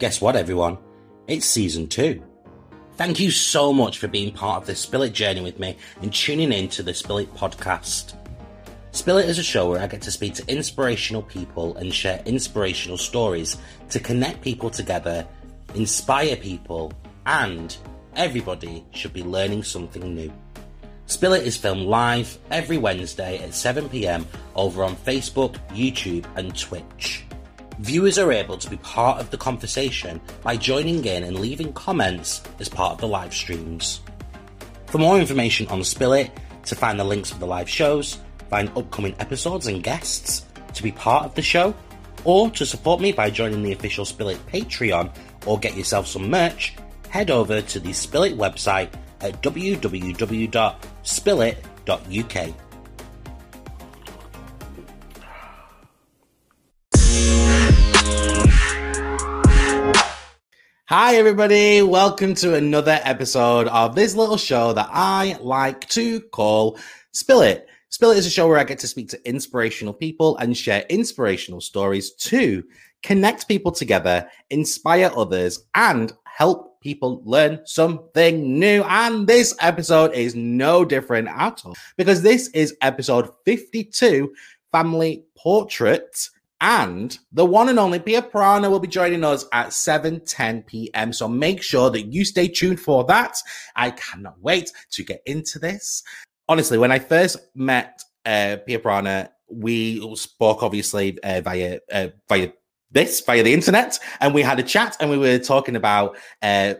Guess what, everyone? It's season two. Thank you so much for being part of this Spill It journey with me and tuning in to the Spill It podcast. Spill is a show where I get to speak to inspirational people and share inspirational stories to connect people together, inspire people, and everybody should be learning something new. Spill is filmed live every Wednesday at 7pm over on Facebook, YouTube, and Twitch. Viewers are able to be part of the conversation by joining in and leaving comments as part of the live streams. For more information on Spill It, to find the links for the live shows, find upcoming episodes and guests, to be part of the show, or to support me by joining the official Spill It Patreon or get yourself some merch, head over to the Spill It website at www.spillit.uk. Hi, everybody. Welcome to another episode of this little show that I like to call Spill It. Spill It is a show where I get to speak to inspirational people and share inspirational stories to connect people together, inspire others, and help people learn something new. And this episode is no different at all because this is episode 52 Family Portrait and the one and only Pia Prana will be joining us at 7:10 p.m. So make sure that you stay tuned for that. I cannot wait to get into this. Honestly, when I first met uh, Pia Prana, we spoke obviously uh, via uh, via this via the internet, and we had a chat, and we were talking about uh,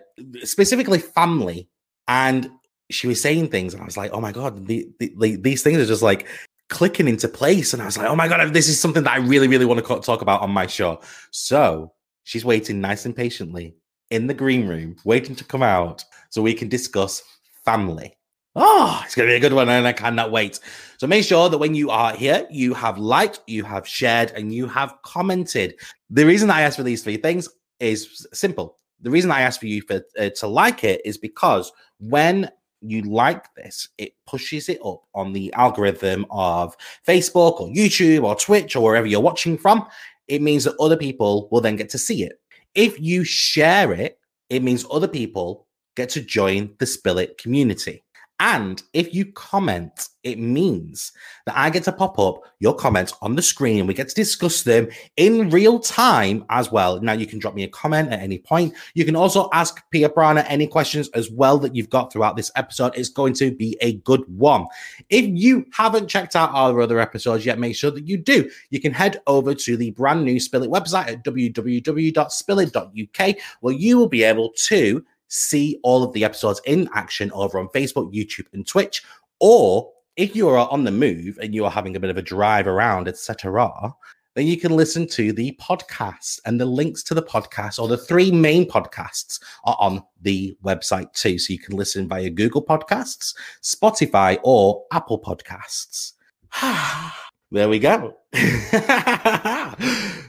specifically family, and she was saying things, and I was like, "Oh my god, the, the, the, these things are just like clicking into place. And I was like, oh my God, this is something that I really, really want to talk about on my show. So she's waiting nice and patiently in the green room, waiting to come out so we can discuss family. Oh, it's going to be a good one, and I cannot wait. So make sure that when you are here, you have liked, you have shared, and you have commented. The reason I asked for these three things is simple. The reason I asked for you for, uh, to like it is because when you like this, it pushes it up on the algorithm of Facebook or YouTube or Twitch or wherever you're watching from. It means that other people will then get to see it. If you share it, it means other people get to join the Spill It community. And if you comment, it means that I get to pop up your comments on the screen and we get to discuss them in real time as well. Now, you can drop me a comment at any point. You can also ask Pia Prana any questions as well that you've got throughout this episode. It's going to be a good one. If you haven't checked out our other episodes yet, make sure that you do. You can head over to the brand new Spill It website at www.spillit.uk where you will be able to see all of the episodes in action over on Facebook, YouTube, and Twitch. Or if you are on the move and you are having a bit of a drive around, etc., then you can listen to the podcast and the links to the podcast or the three main podcasts are on the website too. So you can listen via Google Podcasts, Spotify, or Apple Podcasts. there we go.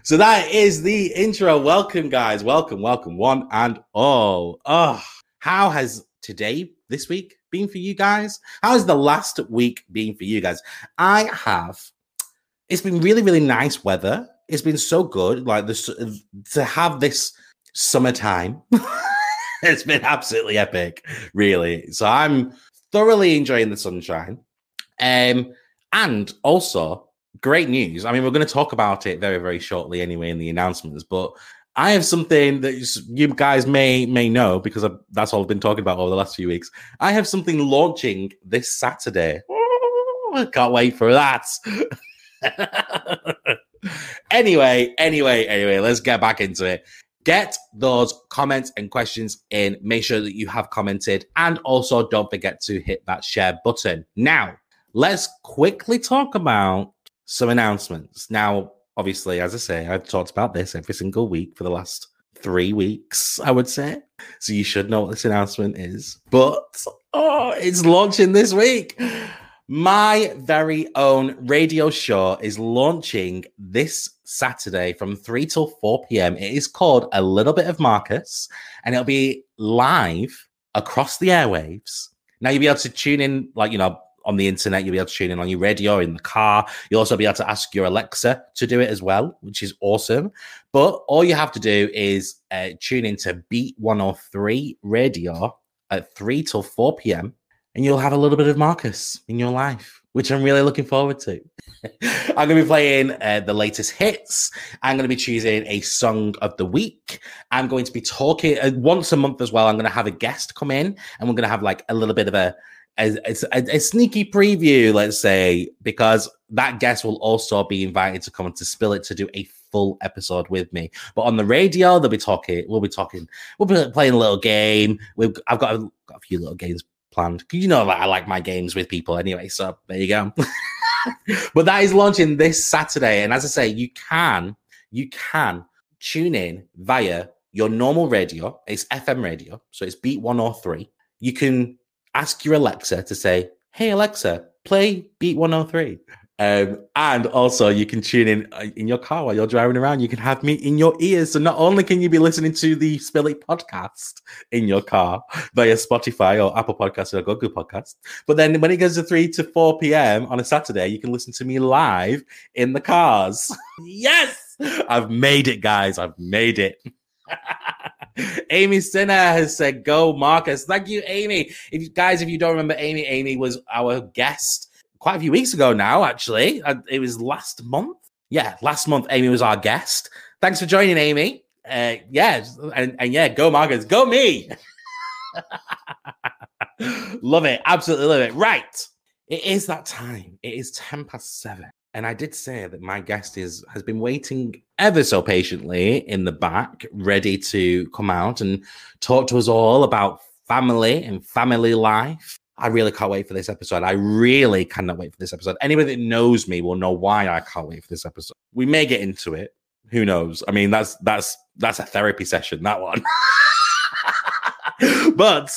so that is the intro. Welcome, guys. Welcome, welcome, one and all. Oh, how has today, this week, been for you guys? How has the last week been for you guys? I have. It's been really, really nice weather. It's been so good. Like this to have this summertime. it's been absolutely epic, really. So I'm thoroughly enjoying the sunshine. Um, and also great news. I mean, we're going to talk about it very, very shortly anyway in the announcements, but I have something that you guys may may know because I've, that's all I've been talking about over the last few weeks. I have something launching this Saturday. I can't wait for that. anyway, anyway, anyway, let's get back into it. Get those comments and questions in. Make sure that you have commented and also don't forget to hit that share button. Now, let's quickly talk about some announcements. Now, obviously, as I say, I've talked about this every single week for the last three weeks, I would say. So you should know what this announcement is. But oh, it's launching this week. My very own radio show is launching this Saturday from 3 till 4 p.m. It is called A Little Bit of Marcus, and it'll be live across the airwaves. Now you'll be able to tune in, like, you know, on the internet. You'll be able to tune in on your radio in the car. You'll also be able to ask your Alexa to do it as well, which is awesome. But all you have to do is uh, tune into Beat 103 Radio at 3 till 4 p.m. and you'll have a little bit of Marcus in your life, which I'm really looking forward to. I'm going to be playing uh, the latest hits. I'm going to be choosing a song of the week. I'm going to be talking uh, once a month as well. I'm going to have a guest come in and we're going to have like a little bit of a a, a, a, sneaky preview, let's say, because that guest will also be invited to come and to spill it to do a full episode with me. But on the radio, they'll be talking. We'll be talking. We'll be playing a little game. We've I've got a, got a few little games planned. You know that I like my games with people anyway. So there you go. but that is launching this Saturday, and as I say, you can you can tune in via your normal radio. It's FM radio, so it's Beat 103. You can ask your Alexa to say, Hey, Alexa, play Beat 103. Um, and also, you can tune in uh, in your car while you're driving around. You can have me in your ears. So not only can you be listening to the Spill podcast in your car via Spotify or Apple Podcasts or Google Podcasts, but then when it goes to 3 to 4 p.m. on a Saturday, you can listen to me live in the cars. yes! I've made it, guys. I've made it. Amy Sinner has said, "Go, Marcus." Thank you, Amy. If you guys, if you don't remember Amy, Amy was our guest quite a few weeks ago now. Actually, uh, it was last month. Yeah, last month. Amy was our guest. Thanks for joining, Amy. Uh, yeah, and, and yeah, go Marcus, go me. love it, absolutely love it. Right, it is that time. It is ten past seven. And I did say that my guest is has been waiting ever so patiently in the back, ready to come out and talk to us all about family and family life. I really can't wait for this episode. I really cannot wait for this episode. Anybody that knows me will know why I can't wait for this episode. We may get into it. Who knows? I mean, that's that's that's a therapy session. That one. but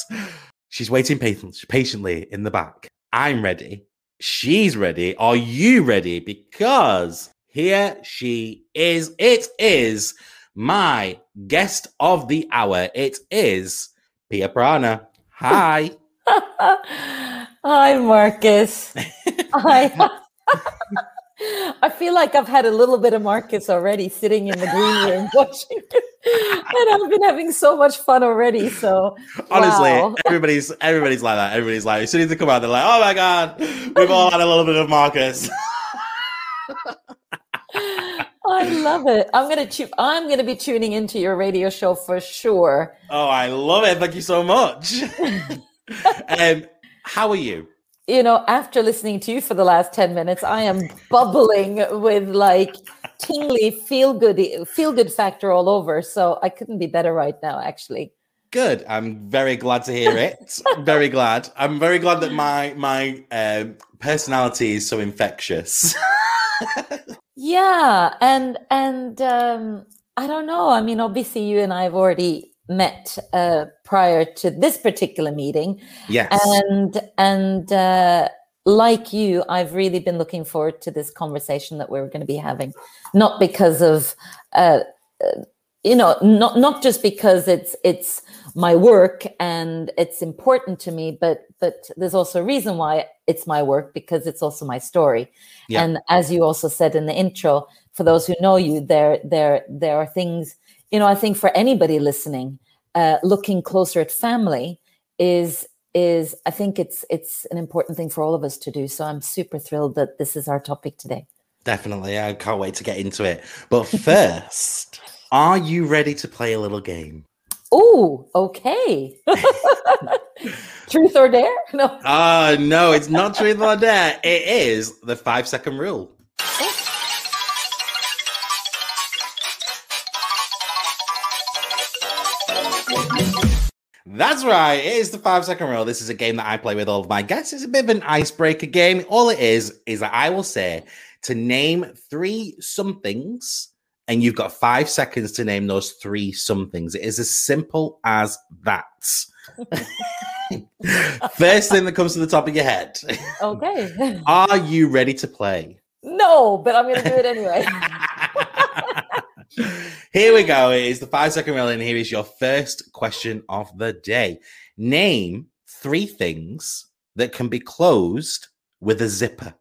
she's waiting patiently in the back. I'm ready she's ready. Are you ready? Because here she is. It is my guest of the hour. It is Pia Prana. Hi. Hi, Marcus. Hi. I feel like I've had a little bit of Marcus already sitting in the green room watching, and I've been having so much fun already. So honestly, wow. everybody's everybody's like that. Everybody's like, as soon as they come out, they're like, "Oh my god, we've all had a little bit of Marcus." I love it. I'm gonna tu- I'm gonna be tuning into your radio show for sure. Oh, I love it. Thank you so much. um, how are you? You know, after listening to you for the last 10 minutes, I am bubbling with like tingly feel good feel good factor all over. So I couldn't be better right now, actually. Good. I'm very glad to hear it. very glad. I'm very glad that my my um, personality is so infectious. yeah, and and um, I don't know. I mean, obviously, you and I have already met uh, prior to this particular meeting. Yes. And and uh, like you, I've really been looking forward to this conversation that we're going to be having, not because of. Uh, uh, you know not not just because it's it's my work and it's important to me but but there's also a reason why it's my work because it's also my story yeah. and as you also said in the intro for those who know you there there there are things you know, I think for anybody listening, uh, looking closer at family is is I think it's it's an important thing for all of us to do. So I'm super thrilled that this is our topic today. Definitely, I can't wait to get into it. But first, are you ready to play a little game? Oh, okay. truth or dare? No. Uh no, it's not truth or dare. It is the five second rule. That's right. It is the five second rule. This is a game that I play with all of my guests. It's a bit of an icebreaker game. All it is is that I will say to name three somethings, and you've got five seconds to name those three somethings. It is as simple as that. First thing that comes to the top of your head. Okay. Are you ready to play? No, but I'm going to do it anyway. here we go. It is the five second rule, and here is your first question of the day. Name three things that can be closed with a zipper?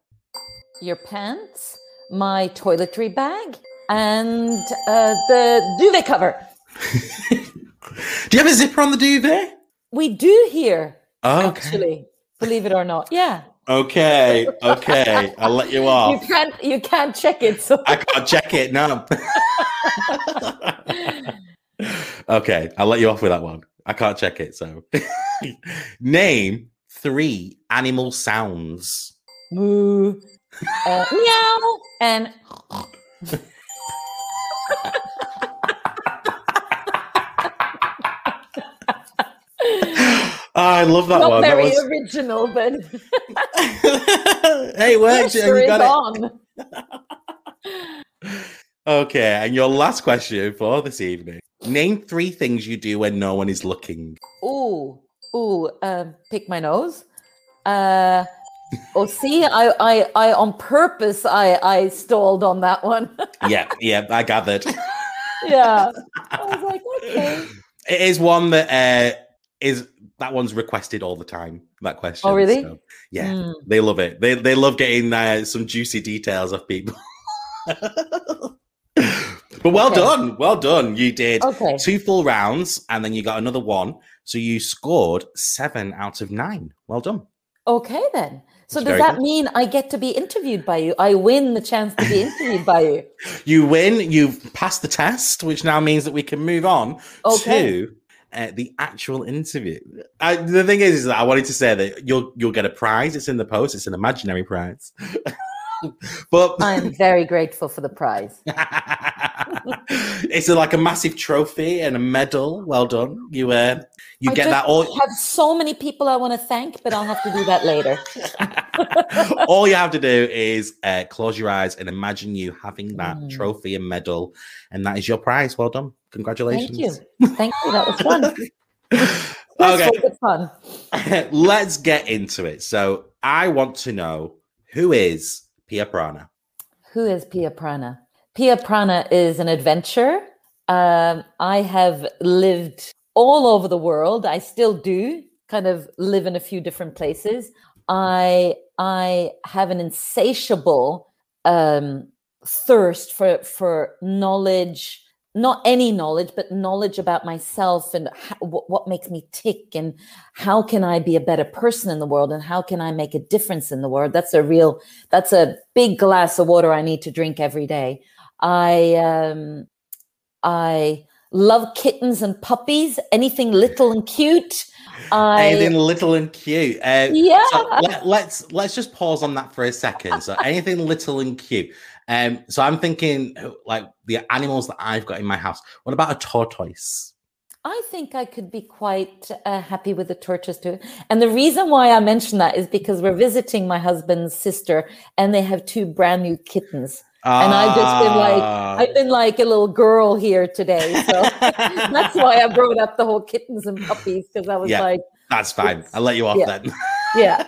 Your pants, my toiletry bag, and uh, the duvet cover. Do you have a zipper on the duvet? We do here, Okay. actually, believe it or not. Yeah. Okay. Okay. I'll let you off. You can't you can't check it. So I can't check it now. okay, I'll let you off with that one. I can't check it. So, name three animal sounds. moo, uh, meow, and I love that not one. That very was- original, but hey, it works. You got it. Okay, and your last question for this evening. Name three things you do when no one is looking. Ooh, ooh, um, pick my nose. Uh, oh, see, I, I, I on purpose, I, I stalled on that one. Yeah, yeah, I gathered. yeah, I was like, okay. It is one that uh, is that one's requested all the time. That question. Oh, really? so, yeah, Mm. they love it. They they love getting uh, some juicy details of people. but well Okay. done, well done. You did Okay. two full rounds, and then you got another one. So you scored seven out of nine. Well done. Okay, then. So That's does that good. mean I get to be interviewed by you? I win the chance to be interviewed by you. You win. You've passed the test, which now means that we can move on Okay. to uh, the actual interview. I, the thing is, is that I wanted to say that you'll you'll get a prize. It's in the post. It's an imaginary prize. but I'm very grateful for the prize. it's like a massive trophy and a medal. Well done. You uh, you I get that all. have so many people I want to thank, but I'll have to do that later. all you have to do is uh, close your eyes and imagine you having that Mm. trophy and medal, and that is your prize. Well done. Congratulations. Thank you. Thank you. That was fun. Okay. Fun. Let's get into it. So I want to know who is Pia Prana. Who is Pia Prana? Pia Prana is an adventure. Um, I have lived all over the world. I still do kind of live in a few different places. I I have an insatiable um, thirst for for knowledge, not any knowledge, but knowledge about myself and ho- what, what makes me tick and how can I be a better person in the world and how can I make a difference in the world. That's a real that's a big glass of water I need to drink every day. I um I love kittens and puppies, anything little and cute. I anything little and cute. Uh, yeah. So let, let's let's just pause on that for a second. So anything little and cute. Um, so I'm thinking uh, like the animals that I've got in my house. What about a tortoise? I think I could be quite uh, happy with the tortoise too. And the reason why I mention that is because we're visiting my husband's sister and they have two brand new kittens. And I've just been like, Ah. I've been like a little girl here today. So that's why I brought up the whole kittens and puppies because I was Yeah. like, That's fine. I'll let you off Yeah. then. yeah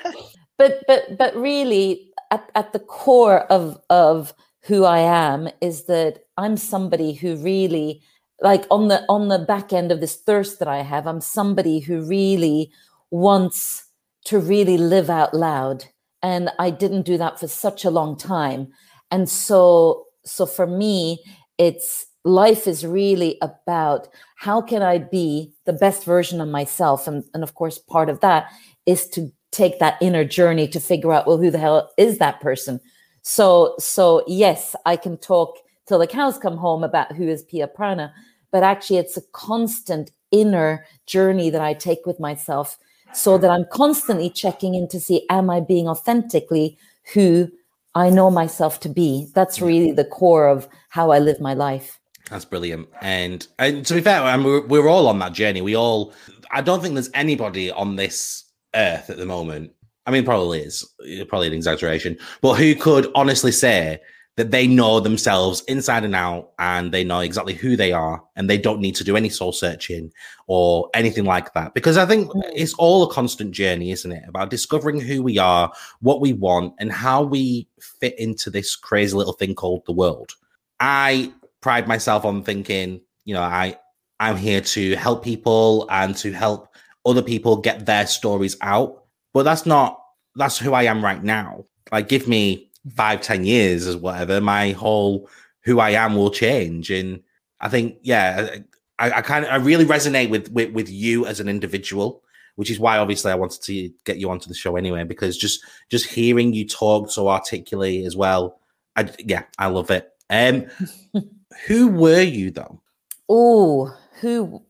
but but but really at, at the core of of who i am is that i'm somebody who really like on the on the back end of this thirst that i have i'm somebody who really wants to really live out loud and i didn't do that for such a long time and so so for me it's life is really about how can i be the best version of myself? And and of course part of that is to take that inner journey to figure out well who the hell is that person? So so yes i can talk till the cows come home about who is pia prana but actually it's a constant inner journey that i take with myself so that i'm constantly checking in to see am i being authentically who i know myself to be that's really the core of how i live my life That's brilliant. And and to be fair, I mean, we're, we're all on that journey. We all. I don't think there's anybody on this earth at the moment. I mean, probably is probably an exaggeration, but who could honestly say that they know themselves inside and out, and they know exactly who they are, and they don't need to do any soul searching or anything like that. Because I think Mm. it's all a constant journey, isn't it? About discovering who we are, what we want, and how we fit into this crazy little thing called the world. I pride myself on thinking, you know, I I'm here to help people and to help other people get their stories out. But that's not that's who I am right now. Like, give me five, ten years or whatever, my whole who I am will change. And I think, yeah, I, I kind of I really resonate with, with with you as an individual, which is why obviously I wanted to get you onto the show anyway, because just just hearing you talk so articulately as well, I yeah, I love it. Um, who were you though? Oh, who?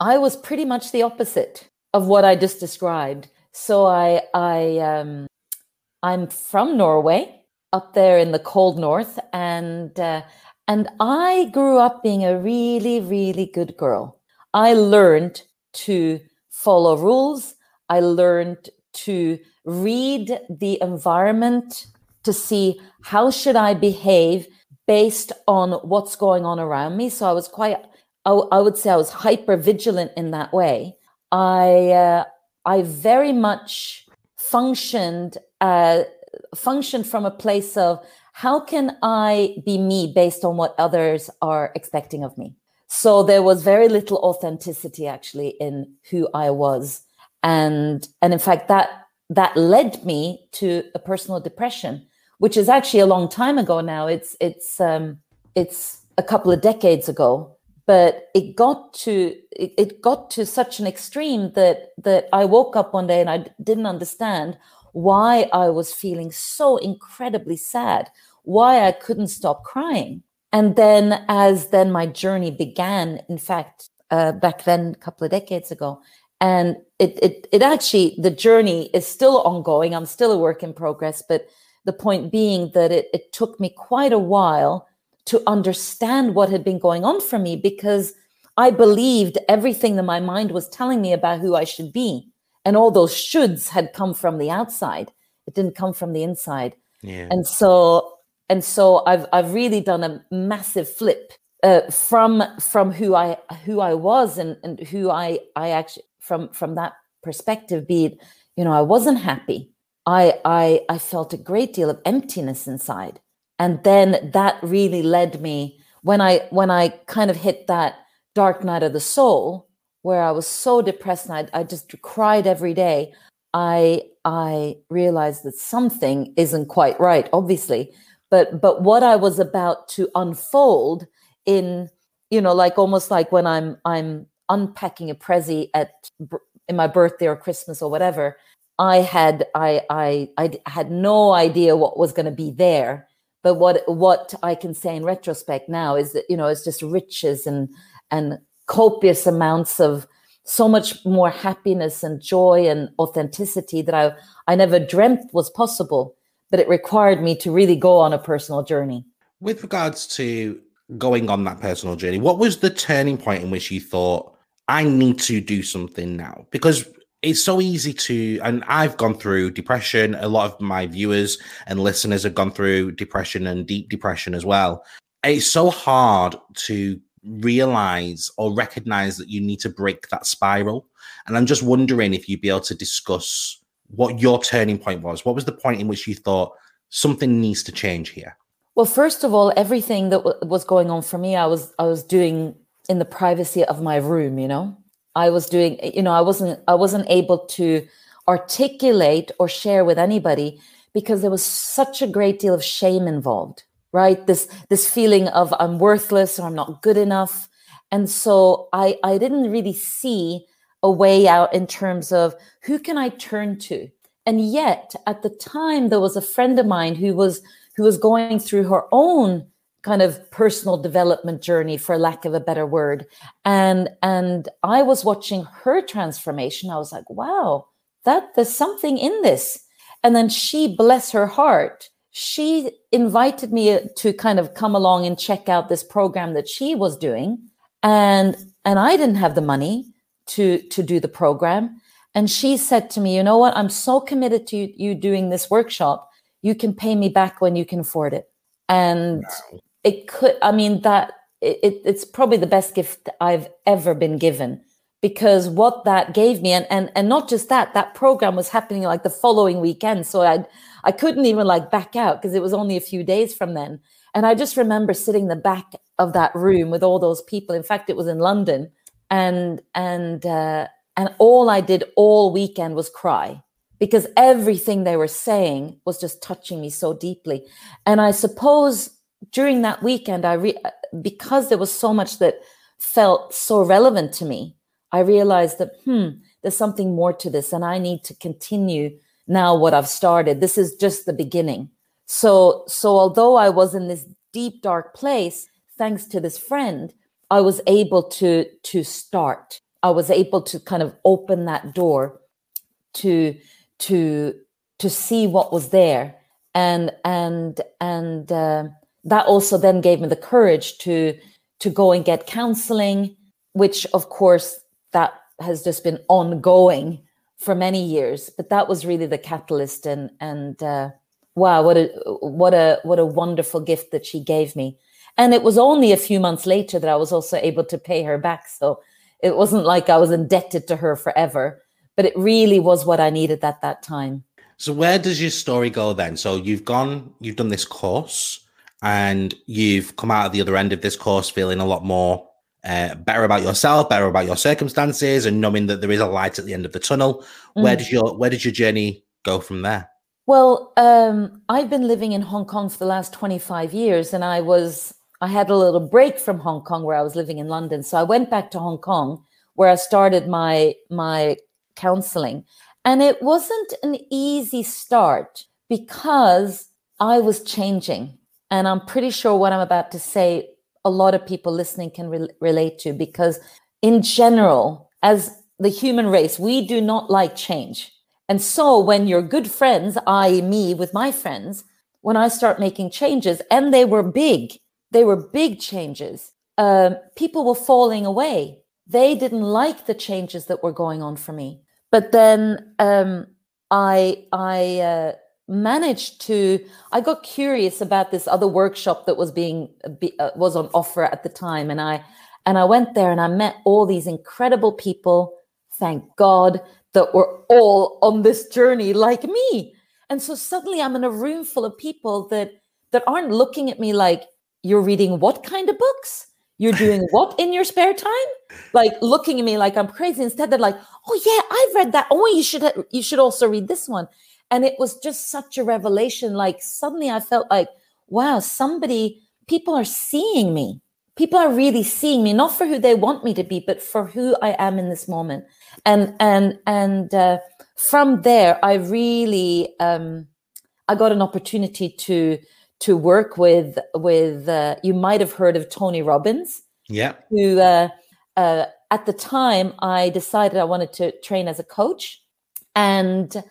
I was pretty much the opposite of what I just described. So I I um I'm from Norway, up there in the cold north, and uh, and I grew up being a really really good girl. I learned to follow rules. I learned to read the environment to see how should I behave based on what's going on around me. So I was quite, I, would say, I was hyper vigilant in that way. I uh, I very much functioned uh, functioned from a place of how can I be me based on what others are expecting of me. So there was very little authenticity actually in who I was, and and in fact that that led me to a personal depression, which is actually a long time ago now. It's it's um, it's a couple of decades ago, but it got to it, it got to such an extreme that that I woke up one day and I didn't understand why I was feeling so incredibly sad, why I couldn't stop crying. And then, as then my journey began, in fact, uh, back then, a couple of decades ago, and it, it, it actually, the journey is still ongoing. I'm still a work in progress, but the point being that it, it took me quite a while to understand what had been going on for me because I believed everything that my mind was telling me about who I should be. And all those shoulds had come from the outside. It didn't come from the inside. Yeah. And so and so I've I've really done a massive flip uh, from from who I who I was and, and who I I actually from from that perspective, be it, you know, I wasn't happy. I I I felt a great deal of emptiness inside and then that really led me when i when i kind of hit that dark night of the soul where i was so depressed and i, I just cried every day i i realized that something isn't quite right obviously. But but what i was about to unfold in you know like almost like when i'm i'm unpacking a prezi at in my birthday or christmas or whatever i had i i i had no idea what was going to be there. But what what I can say in retrospect now is that you know it's just riches and and copious amounts of so much more happiness and joy and authenticity that I I never dreamt was possible. But it required me to really go on a personal journey. With regards to going on that personal journey, what was the turning point in which you thought I need to do something now? Because it's so easy to and i've gone through depression a lot of my viewers and listeners have gone through depression and deep depression as well it's so hard to realize or recognize that you need to break that spiral. And i'm just wondering if you'd be able to discuss what your turning point was. What was the point in which you thought something needs to change here? Well first of all everything that w- was going on for me i was i was doing in the privacy of my room you know? I was doing, you know, I wasn't I wasn't able to articulate or share with anybody because there was such a great deal of shame involved, right? This this feeling of I'm worthless or I'm not good enough. And so I I didn't really see a way out in terms of who can I turn to? And yet at the time there was a friend of mine who was who was going through her own kind of personal development journey for lack of a better word and and i was watching her transformation i was like wow that there's something in this and then she bless her heart she invited me uh, to kind of come along and check out this program that she was doing. And and i didn't have the money to to do the program. And she said to me you know what? I'm so committed to you doing this workshop. You can pay me back when you can afford it. And wow. it could i mean that it, it's probably the best gift i've ever been given because what that gave me and and and not just that that program was happening like the following weekend. So i i couldn't even like back out because it was only a few days from then. And i just remember sitting in the back of that room with all those people. In fact it was in london. And and uh and all i did all weekend was cry because everything they were saying was just touching me so deeply. And I suppose during that weekend, I re- because there was so much that felt so relevant to me, I realized that hmm, there's something more to this, and I need to continue now what I've started. This is just the beginning. So, so although I was in this deep dark place, thanks to this friend, I was able to to start. I was able to kind of open that door to to to see what was there, and and and uh, that also then gave me the courage to to go and get counseling, which of course that has just been ongoing for many years. But that was really the catalyst, and and uh, wow, what a what a what a wonderful gift that she gave me. And it was only a few months later that I was also able to pay her back. So it wasn't like I was indebted to her forever, but it really was what I needed at that time. So where does your story go then? So you've gone, you've done this course, and you've come out of the other end of this course feeling a lot more uh, better about yourself, better about your circumstances, and knowing that there is a light at the end of the tunnel. Mm. Where did your where did your journey go from there? Well, um, I've been living in Hong Kong for the last 25 years, and I was I had a little break from Hong Kong where I was living in London. So I went back to Hong Kong where I started my my counseling. And it wasn't an easy start because I was changing. And I'm pretty sure what I'm about to say a lot of people listening can re- relate to because in general as the human race we do not like change. And so when your good friends, i.e., me with my friends, when I start making changes, and they were big, they were big changes. Um, people were falling away. They didn't like the changes that were going on for me. But then um, I I uh, managed to. I got curious about this other workshop that was being be, uh, was on offer at the time, and I and I went there and I met all these incredible people. Thank God that were all on this journey like me. And so suddenly I'm in a room full of people that that aren't looking at me like you're reading what kind of books? You're doing what in your spare time? Like looking at me like I'm crazy. Instead, they're like, "Oh yeah, I've read that. Oh, you should you should also read this one." And it was just such a revelation. Like suddenly, I felt like, "Wow, somebody, people are seeing me. People are really seeing me, not for who they want me to be, but for who I am in this moment." And and and uh, from there, I really um, I got an opportunity to to work with with uh, you might have heard of Tony Robbins. Yeah. Who uh, uh, at the time I decided I wanted to train as a coach, and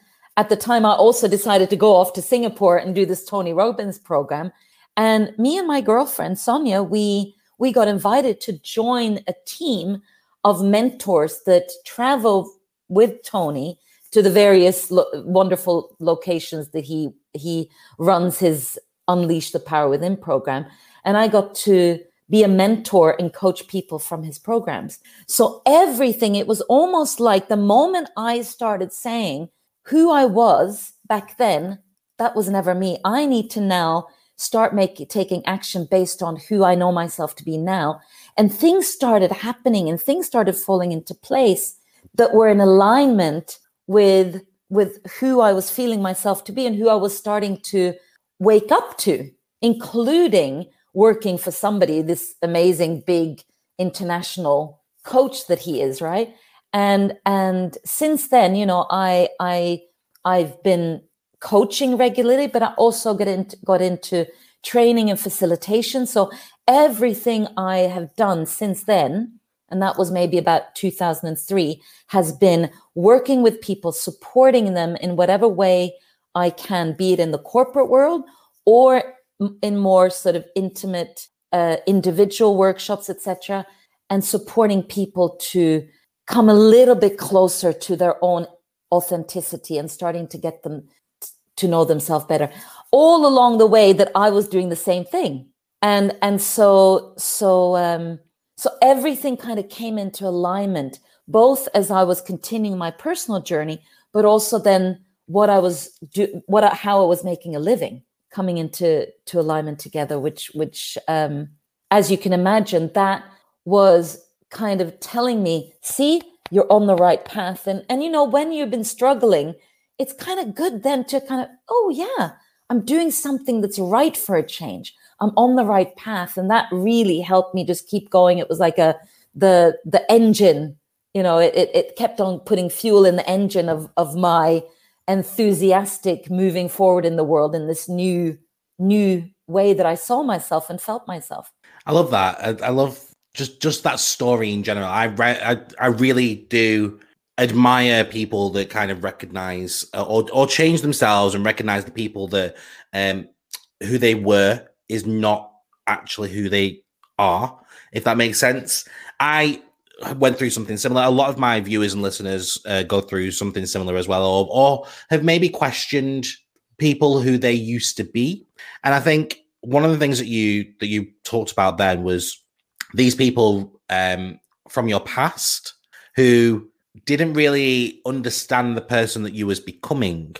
at the time I also decided to go off to Singapore and do this Tony Robbins program. And me and my girlfriend Sonia, we we got invited to join a team of mentors that travel with Tony to the various lo- wonderful locations that he he runs his Unleash the Power Within program. And I got to be a mentor and coach people from his programs. So everything, it was almost like the moment I started saying who I was back then, that was never me. I need to now start making taking action based on who I know myself to be now. And things started happening and things started falling into place that were in alignment with with who I was feeling myself to be and who I was starting to wake up to, including working for somebody, this amazing big international coach that he is, right? And and since then, you know, I I I've been coaching regularly, but I also get into got into training and facilitation. So everything I have done since then, and that was maybe about 2003, has been working with people, supporting them in whatever way I can, be it in the corporate world or in more sort of intimate uh, individual workshops, etc., and supporting people to come a little bit closer to their own authenticity and starting to get them to know themselves better. All along the way that I was doing the same thing, and and so so um, so everything kind of came into alignment, both as I was continuing my personal journey, but also then what I was do what how I was making a living coming into to alignment together which which um as you can imagine that was kind of telling me see you're on the right path and and you know when you've been struggling it's kind of good then to kind of, oh, yeah, I'm doing something that's right for a change. I'm on the right path. And that really helped me just keep going. It was like a, the, the engine, you know, it, it kept on putting fuel in the engine of, of my enthusiastic moving forward in the world in this new, new way that I saw myself and felt myself. I love that. I, I love just, just that story in general. I, I, I really do admire people that kind of recognize uh, or, or change themselves and recognize the people that um who they were is not actually who they are if that makes sense. I went through something similar. A lot of my viewers and listeners uh, go through something similar as well or, or have maybe questioned people who they used to be. And i think one of the things that you that you talked about then was these people um from your past who didn't really understand the person that you was becoming.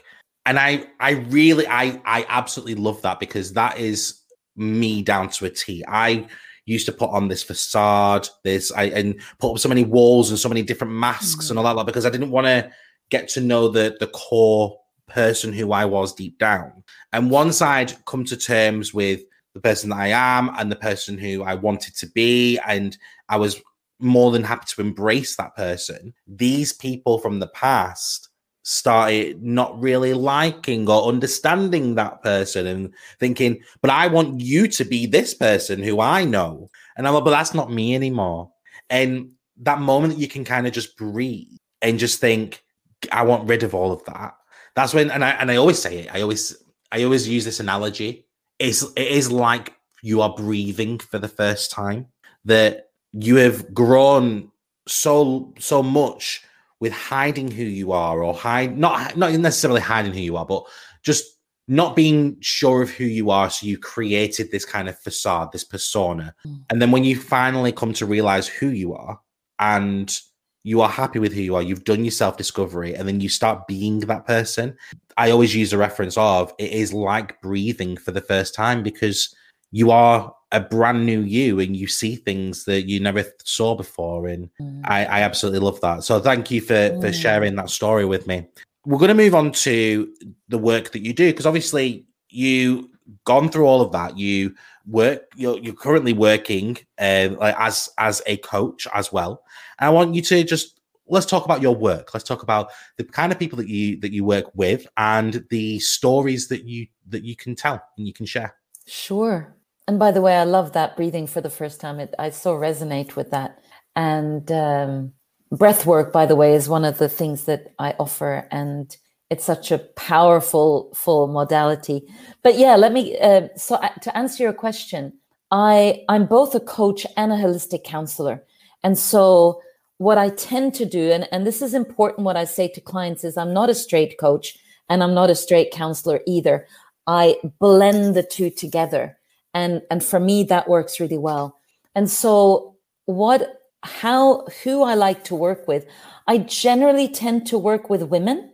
And i i really i i absolutely love that because that is me down to a t. I used to put on this facade this i and put up so many walls and so many different masks mm-hmm. and all that because i didn't want to get to know the the core person who i was deep down. And once i'd come to terms with the person that i am and the person who i wanted to be and i was more than happy to embrace that person. These people from the past started not really liking or understanding that person and thinking, but I want you to be this person who I know. And I'm like, but that's not me anymore. And that moment you can kind of just breathe and just think, I want rid of all of that. That's when, and I and I always say it. I always I always use this analogy. It's it is like you are breathing for the first time. That you have grown so so much with hiding who you are or hide not not necessarily hiding who you are but just not being sure of who you are so you created this kind of facade this persona mm. and then when you finally come to realize who you are and you are happy with who you are you've done your self discovery and then you start being that person i always use a reference of it is like breathing for the first time because you are a brand new you and you see things that you never saw before and mm. I, I, absolutely love that so thank you for mm. for sharing that story with me we're going to move on to the work that you do because obviously you gone through all of that you work you're, you're currently working uh, like as as a coach as well and i want you to just let's talk about your work let's talk about the kind of people that you that you work with and the stories that you that you can tell and you can share sure and by the way, I love that breathing for the first time. It, I so resonate with that. And um, breath work, by the way, is one of the things that I offer. And it's such a powerful, full modality. But yeah, let me, uh, so to answer your question, I, I'm both a coach and a holistic counselor. And so what I tend to do, and, and this is important, what I say to clients is I'm not a straight coach and I'm not a straight counselor either. I blend the two together and and for me that works really well and so what how who i like to work with i generally tend to work with women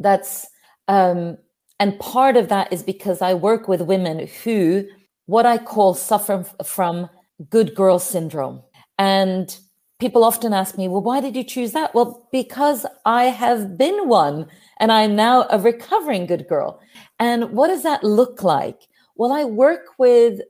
that's um and part of that is because i work with women who what i call suffer from good girl syndrome. And people often ask me well why did you choose that? Well because i have been one and i'm now a recovering good girl. And what does that look like? Well, I work with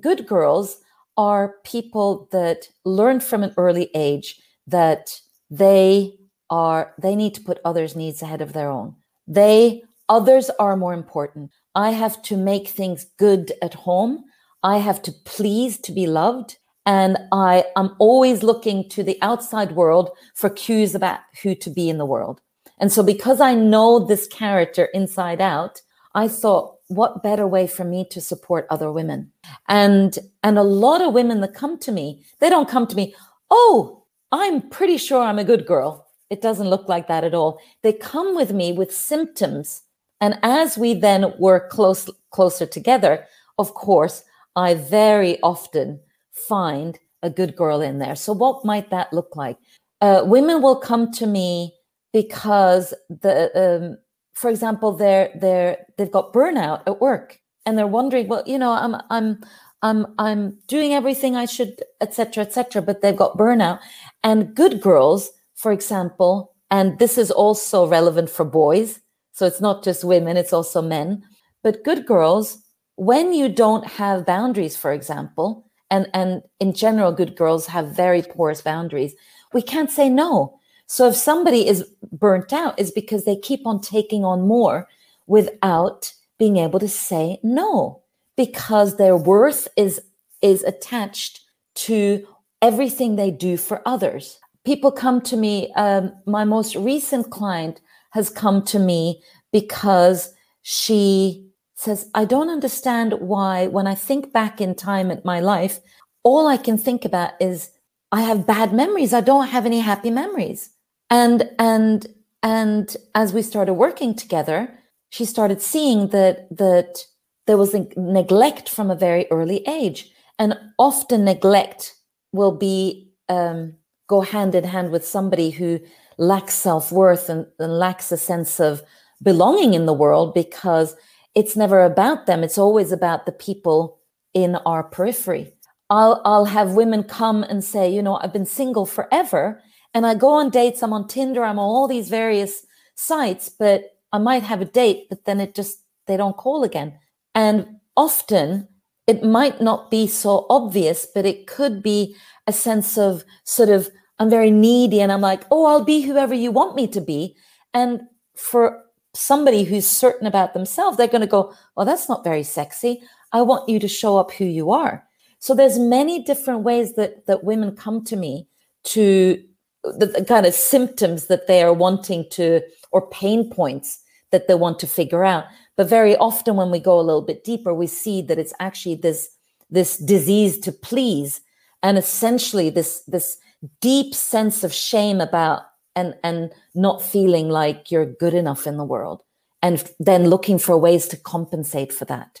good girls are people that learned from an early age that they are they need to put others needs ahead of their own. They others are more important. I have to make things good at home. I have to please to be loved. And i am always looking to the outside world for cues about who to be in the world. And so because i know this character inside out i thought what better way for me to support other women? And and a lot of women that come to me they don't come to me oh i'm pretty sure i'm a good girl it doesn't look like that at all they come with me with symptoms and as we then work close closer together of course i very often find a good girl in there so what might that look like uh, women will come to me because the um, for example, they're they're they've got burnout at work and they're wondering, well, you know, I'm I'm I'm I'm doing everything I should, etc., etc., but they've got burnout. And good girls, for example, and this is also relevant for boys. So it's not just women, it's also men. But good girls, when you don't have boundaries, for example, and, and in general, good girls have very porous boundaries, we can't say no. So if somebody is burnt out, is because they keep on taking on more without being able to say no, because their worth is is attached to everything they do for others. People come to me. Um, my most recent client has come to me because she says, I don't understand why, when I think back in time at my life, all I can think about is I have bad memories. I don't have any happy memories. And, and, and as we started working together, she started seeing that, that there was neglect from a very early age. And often neglect will be, um, go hand in hand with somebody who lacks self worth and, and lacks a sense of belonging in the world because it's never about them. It's always about the people in our periphery. I'll, I'll have women come and say, you know, I've been single forever and I go on dates. I'm on Tinder. I'm on all these various sites, but I might have a date, but then it just, they don't call again. And often it might not be so obvious, but it could be a sense of sort of, I'm very needy and I'm like, oh, I'll be whoever you want me to be. And for somebody who's certain about themselves, they're going to go, well, that's not very sexy. I want you to show up who you are. So there's many different ways that that women come to me to the, the kind of symptoms that they are wanting to or pain points that they want to figure out. But very often when we go a little bit deeper, we see that it's actually this this disease to please and essentially this this deep sense of shame about and and not feeling like you're good enough in the world and then looking for ways to compensate for that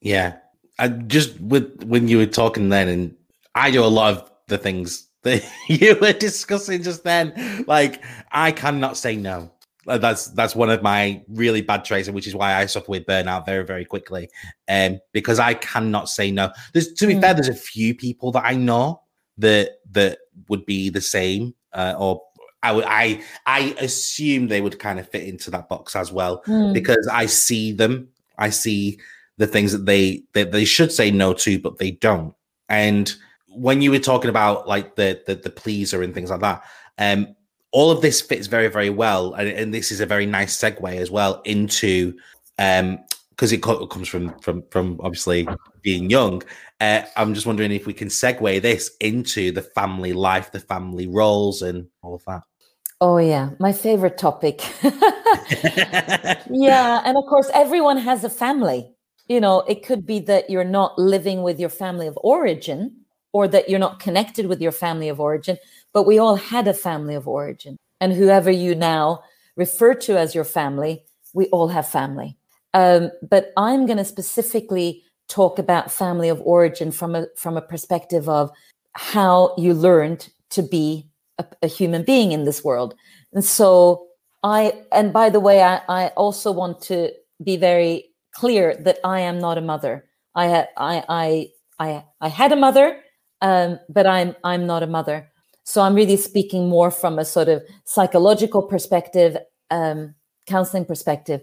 yeah i just with when you were talking then and i do a lot of the things that you were discussing just then like i cannot say no that's that's one of my really bad traits, and which is why I suffer with burnout very very quickly. Um, because I cannot say no. There's to be mm. fair, there's a few people that I know that that would be the same, uh, or I would I I assume they would kind of fit into that box as well mm. because I see them. I see the things that they that they should say no to, but they don't. And when you were talking about like the the, the pleaser and things like that, um, all of this fits very very well, and, and this is a very nice segue as well into um because it comes from from from obviously being young. Uh, I'm just wondering if we can segue this into the family life, the family roles, and all of that. Oh, yeah, my favorite topic. yeah, and of course, everyone has a family. You know, it could be that you're not living with your family of origin or that you're not connected with your family of origin, but we all had a family of origin. And whoever you now refer to as your family, we all have family. Um, but I'm going to specifically talk about family of origin from a from a perspective of how you learned to be a, a human being in this world. And so I, and by the way, I, I also want to be very clear that I am not a mother. I had, I, I, I, I had a mother, um, but I'm, I'm not a mother. So I'm really speaking more from a sort of psychological perspective, um, counseling perspective.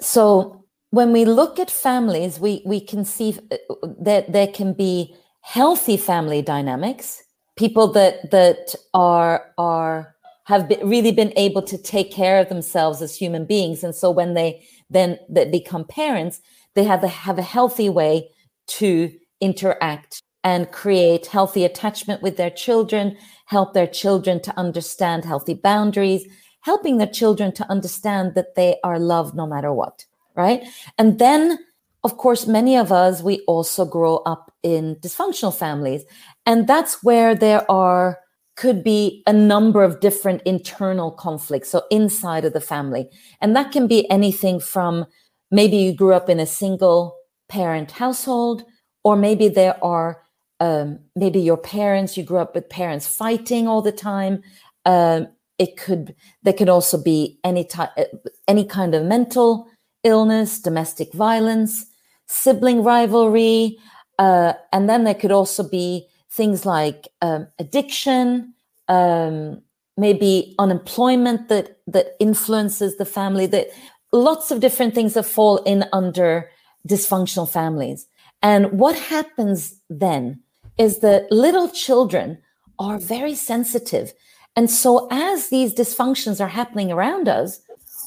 So when we look at families, we we can see uh, that there can be healthy family dynamics people that that are are have been, really been able to take care of themselves as human beings. And so when they then become parents they have a, have a healthy way to interact and create healthy attachment with their children help their children to understand healthy boundaries helping their children to understand that they are loved no matter what right and then of course, many of us, we also grow up in dysfunctional families. And that's where there are, could be a number of different internal conflicts. So inside of the family. And that can be anything from maybe you grew up in a single parent household, or maybe there are, um, maybe your parents, you grew up with parents fighting all the time. Um, it could, there could also be any type, any kind of mental illness, domestic violence, sibling rivalry, uh, and then there could also be things like um, addiction, um, maybe unemployment that that influences the family. That lots of different things that fall in under dysfunctional families. And what happens then is that little children are very sensitive. And so as these dysfunctions are happening around us,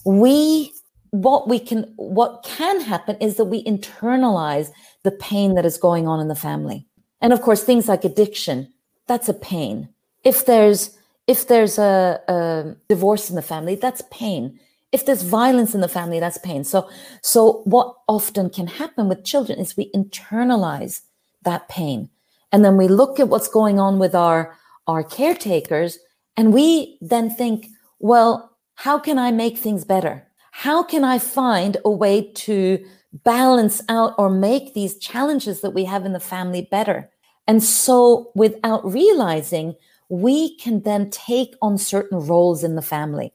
we what we can what can happen is that we internalize the pain that is going on in the family. And of course things like addiction, that's a pain. If there's if there's a, a divorce in the family, that's pain if there's violence in the family that's pain so so what often can happen with children is we internalize that pain and then we look at what's going on with our our caretakers and we then think well how can i make things better how can i find a way to balance out or make these challenges that we have in the family better and so without realizing we can then take on certain roles in the family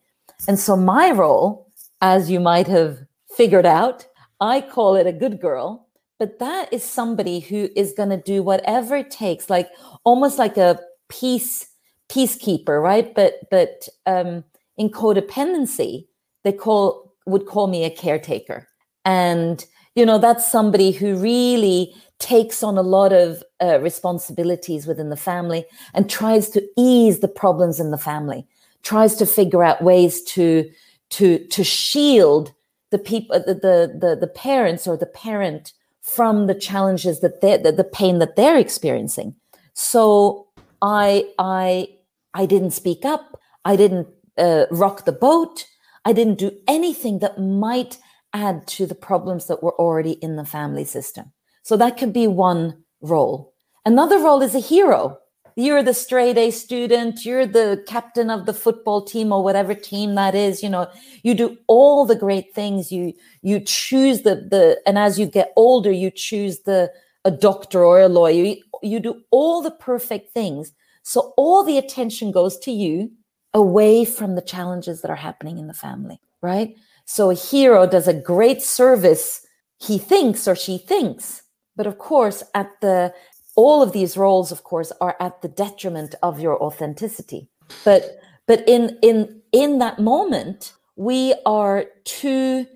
and so my role, as you might have figured out, I call it a good girl, but that is somebody who is going to do whatever it takes, like almost like a peace peacekeeper, right? But but um, in codependency, they call would call me a caretaker, and you know that's somebody who really takes on a lot of uh, responsibilities within the family and tries to ease the problems in the family tries to figure out ways to to to shield the people the, the the the, parents or the parent from the challenges that they the, the pain that they're experiencing. So i i i didn't speak up. I didn't uh, rock the boat i didn't do anything that might add to the problems that were already in the family system so that could be one role another role is a hero you're the straight A student, you're the captain of the football team or whatever team that is, you know, you do all the great things. You you choose the the and as you get older, you choose the a doctor or a lawyer. You, you do all the perfect things. So all the attention goes to you away from the challenges that are happening in the family, right? So a hero does a great service, he thinks or she thinks. But of course, at the all of these roles of course are at the detriment of your authenticity. But but in in in that moment we are too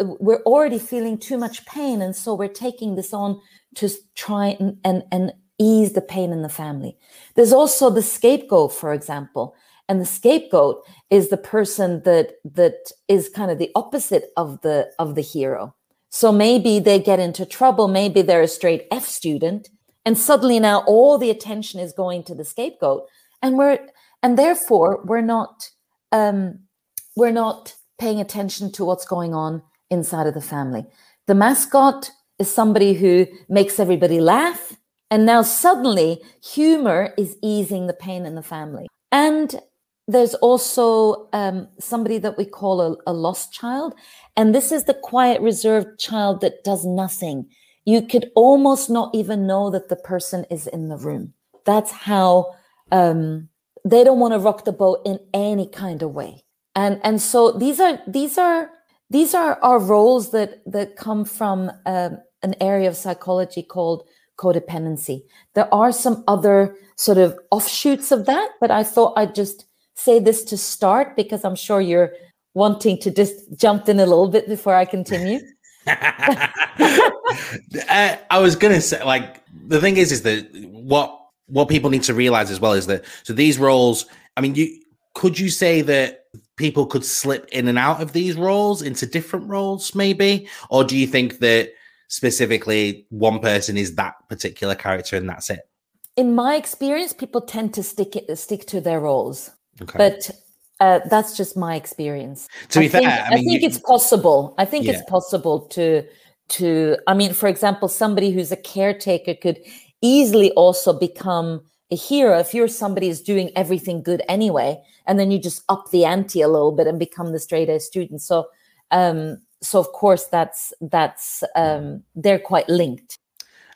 we're already feeling too much pain. And so we're taking this on to try and and, and ease the pain in the family. There's also the scapegoat for example and the scapegoat is the person that that is kind of the opposite of the of the hero. So maybe they get into trouble maybe they're a straight f student and suddenly now all the attention is going to the scapegoat. And we're and therefore we're not um we're not paying attention to what's going on inside of the family. The mascot is somebody who makes everybody laugh and now suddenly humor is easing the pain in the family. And there's also um, somebody that we call a, a lost child and this is the quiet reserved child that does nothing you could almost not even know that the person is in the room. That's how um, they don't want to rock the boat in any kind of way. And and so these are these are these are our roles that that come from um, an area of psychology called codependency. There are some other sort of offshoots of that, but I thought I'd just say this to start because I'm sure you're wanting to just jump in a little bit before I continue. uh, I was gonna say, like, the thing is, is that what what people need to realize as well is that so these roles. I mean, you could you say that people could slip in and out of these roles into different roles, maybe, or do you think that specifically one person is that particular character and that's it? In my experience, people tend to stick it stick to their roles, okay. but uh, that's just my experience. To be I fair, think, I, mean, I think you, it's possible. I think yeah. it's possible to to. I mean, for example, somebody who's a caretaker could easily also become a hero if you're somebody who's doing everything good anyway, and then you just up the ante a little bit and become the straight A student. So, um, so of course that's that's um, they're quite linked.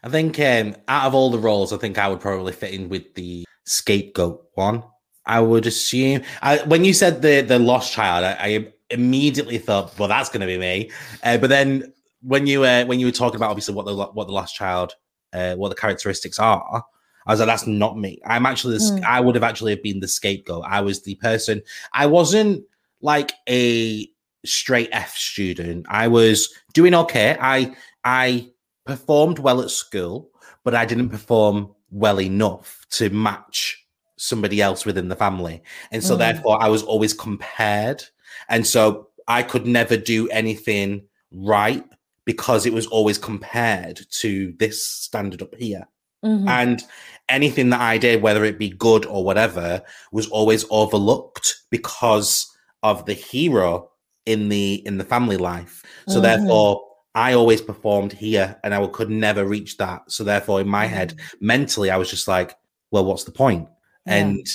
I think um, out of all the roles, I think I would probably fit in with the scapegoat one I would assume. I, when you said the the lost child, I, I immediately thought, well, that's going to be me. Uh, but then when you uh, when you were talking about obviously what the what the lost child, uh, what the characteristics are, I was like, that's not me. I'm actually the, mm. I would have actually been the scapegoat. I was the person. I wasn't like a straight F student. I was doing okay. I I performed well at school, but I didn't perform well enough to match somebody else within the family. And so mm. therefore I was always compared. And so I could never do anything right because it was always compared to this standard up here. Mm-hmm. And anything that I did, whether it be good or whatever, was always overlooked because of the hero in the in the family life. So mm-hmm. therefore, I always performed here, and I could never reach that. So therefore, in my head, mentally, I was just like, "Well, what's the point?" Yeah. And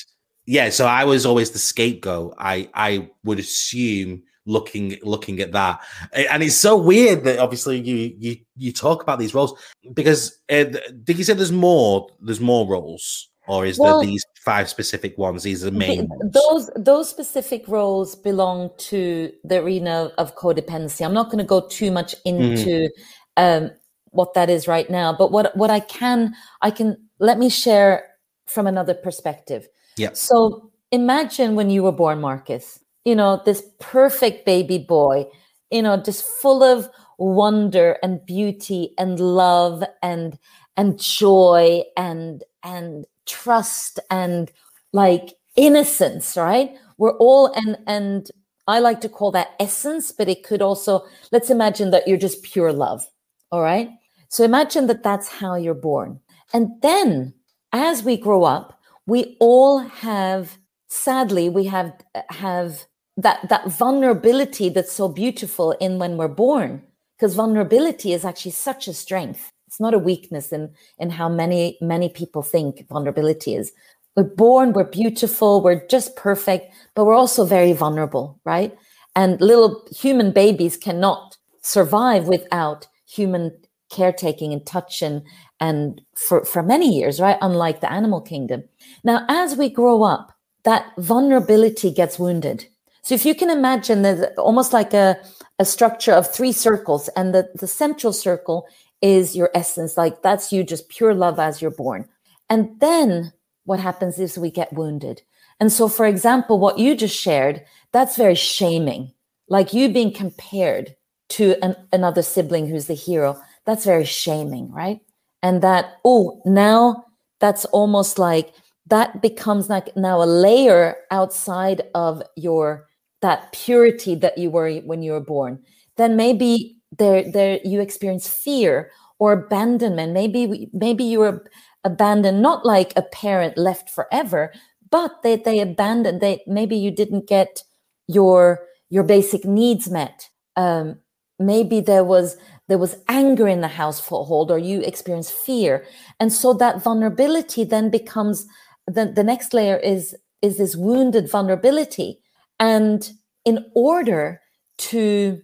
yeah, so I was always the scapegoat. I I would assume looking looking at that and it's so weird that obviously you you you talk about these roles because uh, did you say there's more there's more roles or is well, there these five specific ones these are the main the, those those specific roles belong to the arena of codependency i'm not going to go too much mm-hmm. into mm-hmm. um, what that is right now but what what i can i can let me share from another perspective yeah so imagine when you were born marcus you know, this perfect baby boy, you know, just full of wonder and beauty and love and and joy and and trust and like innocence, right? We're all and and I like to call that essence, but it could also let's imagine that you're just pure love. All right? So imagine that that's how you're born. And then as we grow up, we all have sadly we have have that that vulnerability that's so beautiful in when we're born because vulnerability is actually such a strength. It's not a weakness in in how many many people think vulnerability is. We're born we're beautiful we're just perfect but we're also very vulnerable right? And little human babies cannot survive without human caretaking and touch and and for for many years right unlike the animal kingdom now as we grow up that vulnerability gets wounded so if you can imagine that almost like a, a structure of three circles, and the, the central circle is your essence, like that's you, just pure love as you're born. And then what happens is we get wounded. And so, for example, what you just shared, that's very shaming. Like you being compared to an, another sibling who's the hero, that's very shaming, right? And that, oh, now that's almost like that becomes like now a layer outside of your that purity that you were when you were born, then maybe there there you experience fear or abandonment. Maybe maybe you were abandoned, not like a parent left forever, but they they abandoned. They maybe you didn't get your your basic needs met. Um, maybe there was there was anger in the household or you experience fear and so that vulnerability then becomes the, the next layer is is this wounded vulnerability and in order to,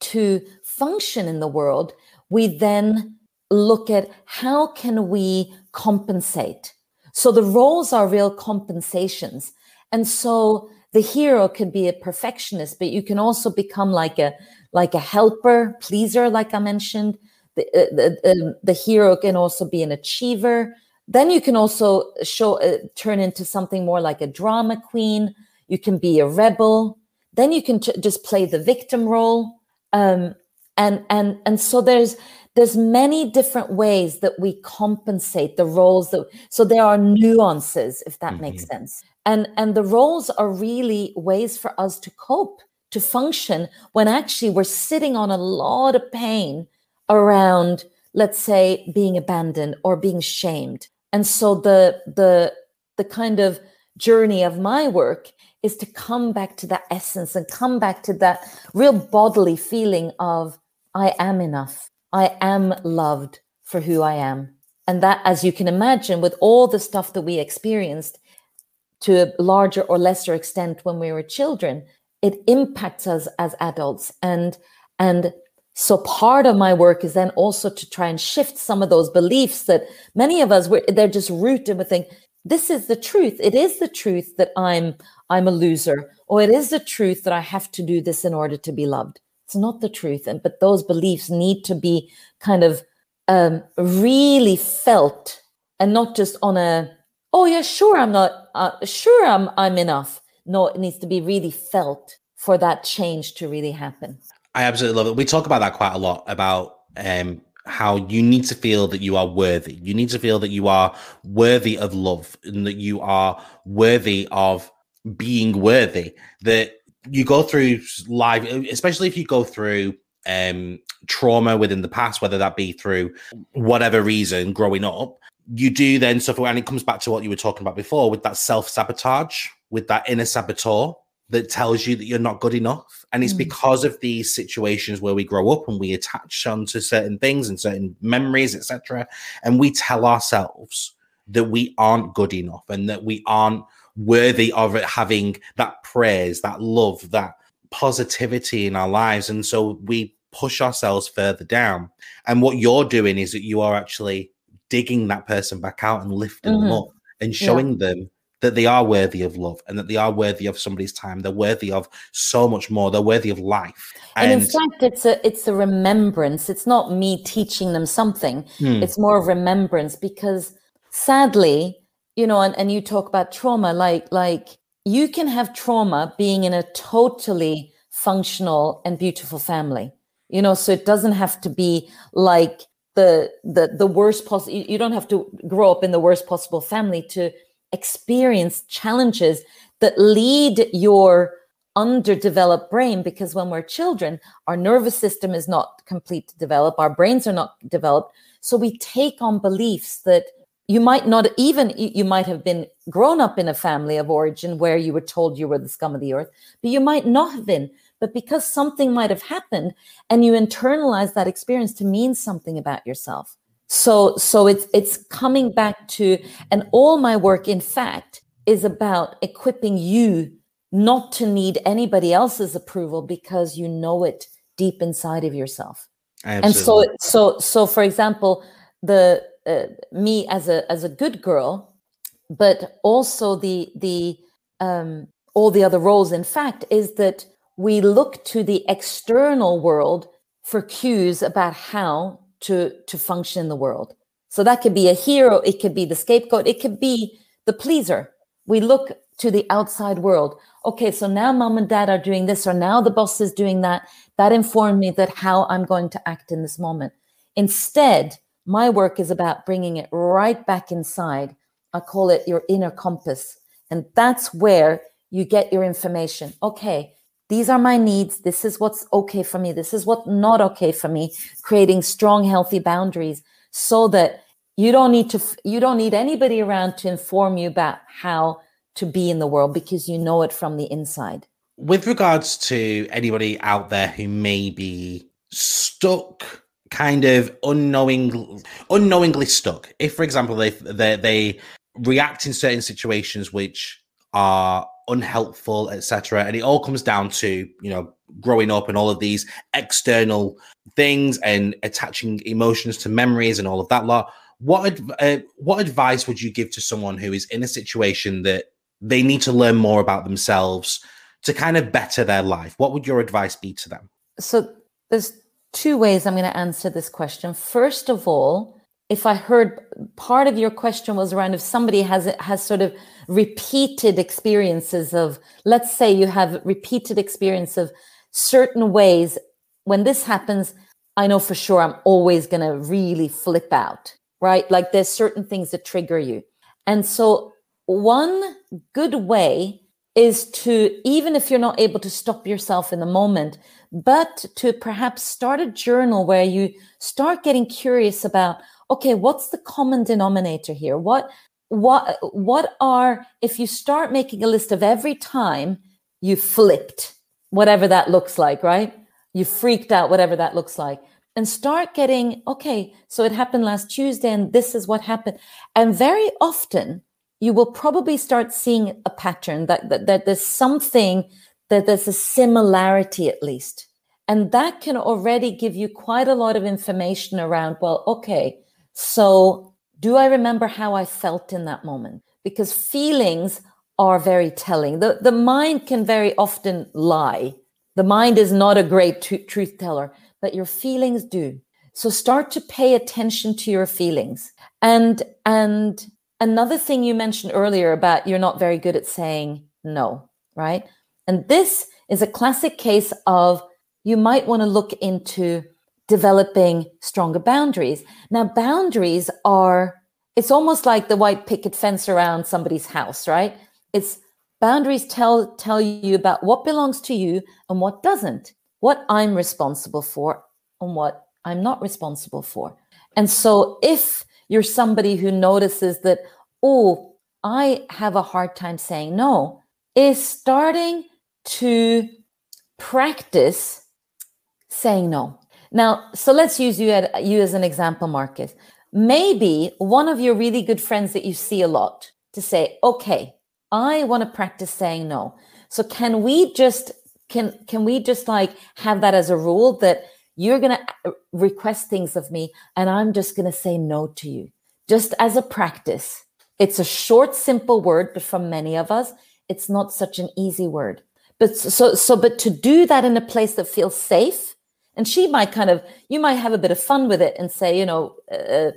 to function in the world, we then look at how can we compensate. So the roles are real compensations. And so the hero can be a perfectionist, but you can also become like a like a helper, pleaser, like I mentioned. The, uh, the, uh, the hero can also be an achiever. Then you can also show uh, turn into something more like a drama queen, you can be a rebel. Then you can just play the victim role. Um, and and and so there's there's many different ways that we compensate the roles that so there are nuances if that mm-hmm. makes sense and and the roles are really ways for us to cope to function when actually we're sitting on a lot of pain around let's say being abandoned or being shamed and so the the the kind of journey of my work is to come back to that essence and come back to that real bodily feeling of I am enough. I am loved for who I am. And that, as you can imagine, with all the stuff that we experienced to a larger or lesser extent when we were children, it impacts us as adults. And, and so part of my work is then also to try and shift some of those beliefs that many of us, they're just rooted within this is the truth. It is the truth that I'm I'm a loser, or it is the truth that I have to do this in order to be loved. It's not the truth, and but those beliefs need to be kind of um, really felt, and not just on a oh yeah sure I'm not uh, sure I'm I'm enough. No, it needs to be really felt for that change to really happen. I absolutely love it. We talk about that quite a lot about um, how you need to feel that you are worthy. You need to feel that you are worthy of love and that you are worthy of being worthy. That you go through life, especially if you go through um, trauma within the past, whether that be through whatever reason growing up, you do then suffer. And it comes back to what you were talking about before with that self sabotage, with that inner saboteur that tells you that you're not good enough. And it's mm. because of these situations where we grow up and we attach onto certain things and certain memories, etc. And we tell ourselves that we aren't good enough and that we aren't worthy of it having that praise, that love, that positivity in our lives. And so we push ourselves further down. And what you're doing is that you are actually digging that person back out and lifting mm-hmm. them up and showing yeah. them that they are worthy of love and that they are worthy of somebody's time. They're worthy of so much more. They're worthy of life. And, and in fact, it's a it's a remembrance. It's not me teaching them something. Hmm. It's more of remembrance because sadly, you know, and, and you talk about trauma, like like you can have trauma being in a totally functional and beautiful family. You know, so it doesn't have to be like the the the worst possible you don't have to grow up in the worst possible family to experience challenges that lead your underdeveloped brain because when we're children our nervous system is not complete to develop our brains are not developed. So we take on beliefs that you might not even you might have been grown up in a family of origin where you were told you were the scum of the earth but you might not have been. But because something might have happened and you internalize that experience to mean something about yourself so so it's it's coming back to and all my work in fact is about equipping you not to need anybody else's approval because you know it deep inside of yourself Absolutely. and so so so for example the uh, me as a as a good girl but also the the um all the other roles in fact is that we look to the external world for cues about how to to function in the world. So that could be a hero it could be the scapegoat it could be the pleaser. We look to the outside world. Okay so now mom and dad are doing this or now the boss is doing that. That informed me that how i'm going to act in this moment. Instead my work is about bringing it right back inside. I call it your inner compass. And that's where you get your information. Okay these are my needs. This is what's okay for me. This is what not okay for me. Creating strong healthy boundaries so that you don't need to you don't need anybody around to inform you about how to be in the world because you know it from the inside. With regards to anybody out there who may be stuck kind of unknowingly unknowingly stuck. If for example they they, they react in certain situations which are unhelpful, etc. And it all comes down to you know growing up and all of these external things and attaching emotions to memories and all of that lot. What uh, what advice would you give to someone who is in a situation that they need to learn more about themselves to kind of better their life? What would your advice be to them? So there's two ways I'm going to answer this question. First of all, if I heard part of your question was around if somebody has has sort of repeated experiences of, let's say you have repeated experience of certain ways. When this happens, I know for sure I'm always going to really flip out, right? Like there's certain things that trigger you. And so one good way is to, even if you're not able to stop yourself in the moment, but to perhaps start a journal where you start getting curious about okay, what's the common denominator here? What what what are if you start making a list of every time you flipped, whatever that looks like, right? You freaked out, whatever that looks like. And start getting, okay, so it happened last Tuesday and this is what happened. And very often you will probably start seeing a pattern that, that, that there's something that there's a similarity at least. And that can already give you quite a lot of information around, well, okay, so, do I remember how I felt in that moment? Because feelings are very telling. The, the mind can very often lie. The mind is not a great t- truth teller, but your feelings do. So start to pay attention to your feelings. And and another thing you mentioned earlier about you're not very good at saying no, right? And this is a classic case of you might want to look into developing stronger boundaries. Now, boundaries are, it's almost like the white picket fence around somebody's house, right? It's boundaries tell tell you about what belongs to you and what doesn't, what I'm responsible for and what I'm not responsible for. And so if you're somebody who notices that, oh, I have a hard time saying no, is starting to practice saying no. Now, so let's use you, at, you as an example, Marcus. Maybe one of your really good friends that you see a lot to say, okay, I want to practice saying no. So can we just can can we just like have that as a rule that you're going to uh, request things of me and I'm just going to say no to you. Just as a practice. It's a short simple word but for many of us it's not such an easy word. But so so but to do that in a place that feels safe and she might kind of you might have a bit of fun with it and say you know uh,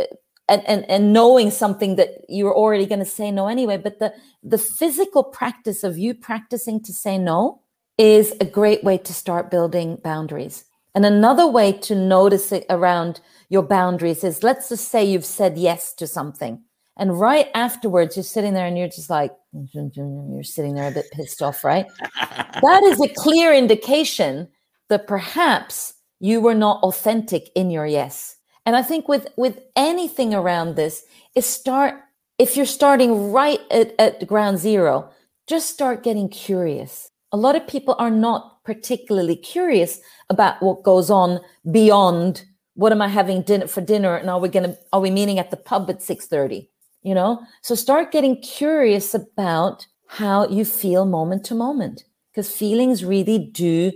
uh and, and and knowing something that you're already going to say no anyway but the the physical practice of you practicing to say no is a great way to start building boundaries and another way to notice it around your boundaries is let's just say you've said yes to something. And right afterwards, you're sitting there and you're just like, you're sitting there a bit pissed off, right? that is a clear indication that perhaps you were not authentic in your yes. And I think with, with anything around this is start, if you're starting right at, at ground zero, just start getting curious. A lot of people are not particularly curious about what goes on beyond what am I having dinner for dinner and are we to are we meeting at the pub at 6:30 you know so start getting curious about how you feel moment to moment because feelings really do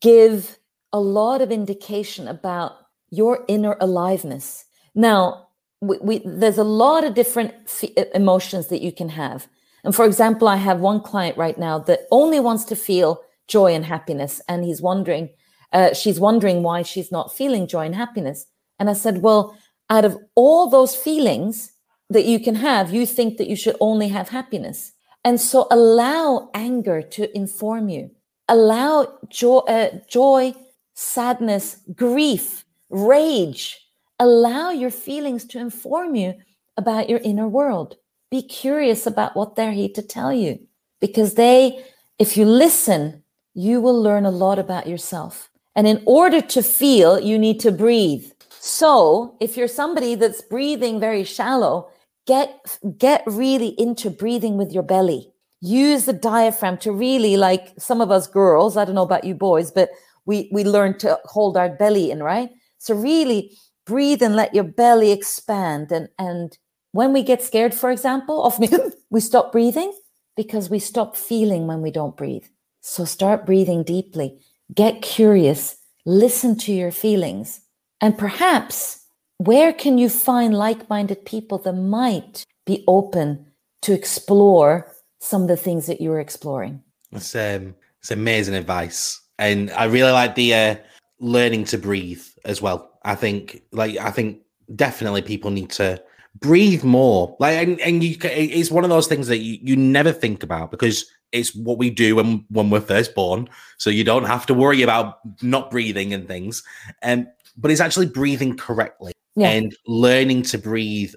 give a lot of indication about your inner aliveness now we, we, there's a lot of different f- emotions that you can have and for example i have one client right now that only wants to feel joy and happiness and he's wondering uh, she's wondering why she's not feeling joy and happiness. And I said, Well, out of all those feelings that you can have, you think that you should only have happiness. And so allow anger to inform you, allow joy, uh, joy sadness, grief, rage. Allow your feelings to inform you about your inner world. Be curious about what they're here to tell you because they, if you listen, you will learn a lot about yourself. And in order to feel, you need to breathe. So if you're somebody that's breathing very shallow, get get really into breathing with your belly. Use the diaphragm to really like some of us girls, I don't know about you boys, but we we learn to hold our belly in, right? So really breathe and let your belly expand and and when we get scared for example, often we stop breathing because we stop feeling when we don't breathe. So start breathing deeply get curious, listen to your feelings, and perhaps where can you find like minded people that might be open to explore some of the things that you were exploring? It's, um, it's amazing advice. And I really like the uh, learning to breathe as well. I think, like, I think definitely people need to breathe more. Like, and, and you, it's one of those things that you, you never think about because it's what we do when when we're first born so you don't have to worry about not breathing and things and um, but it's actually breathing correctly yeah. and learning to breathe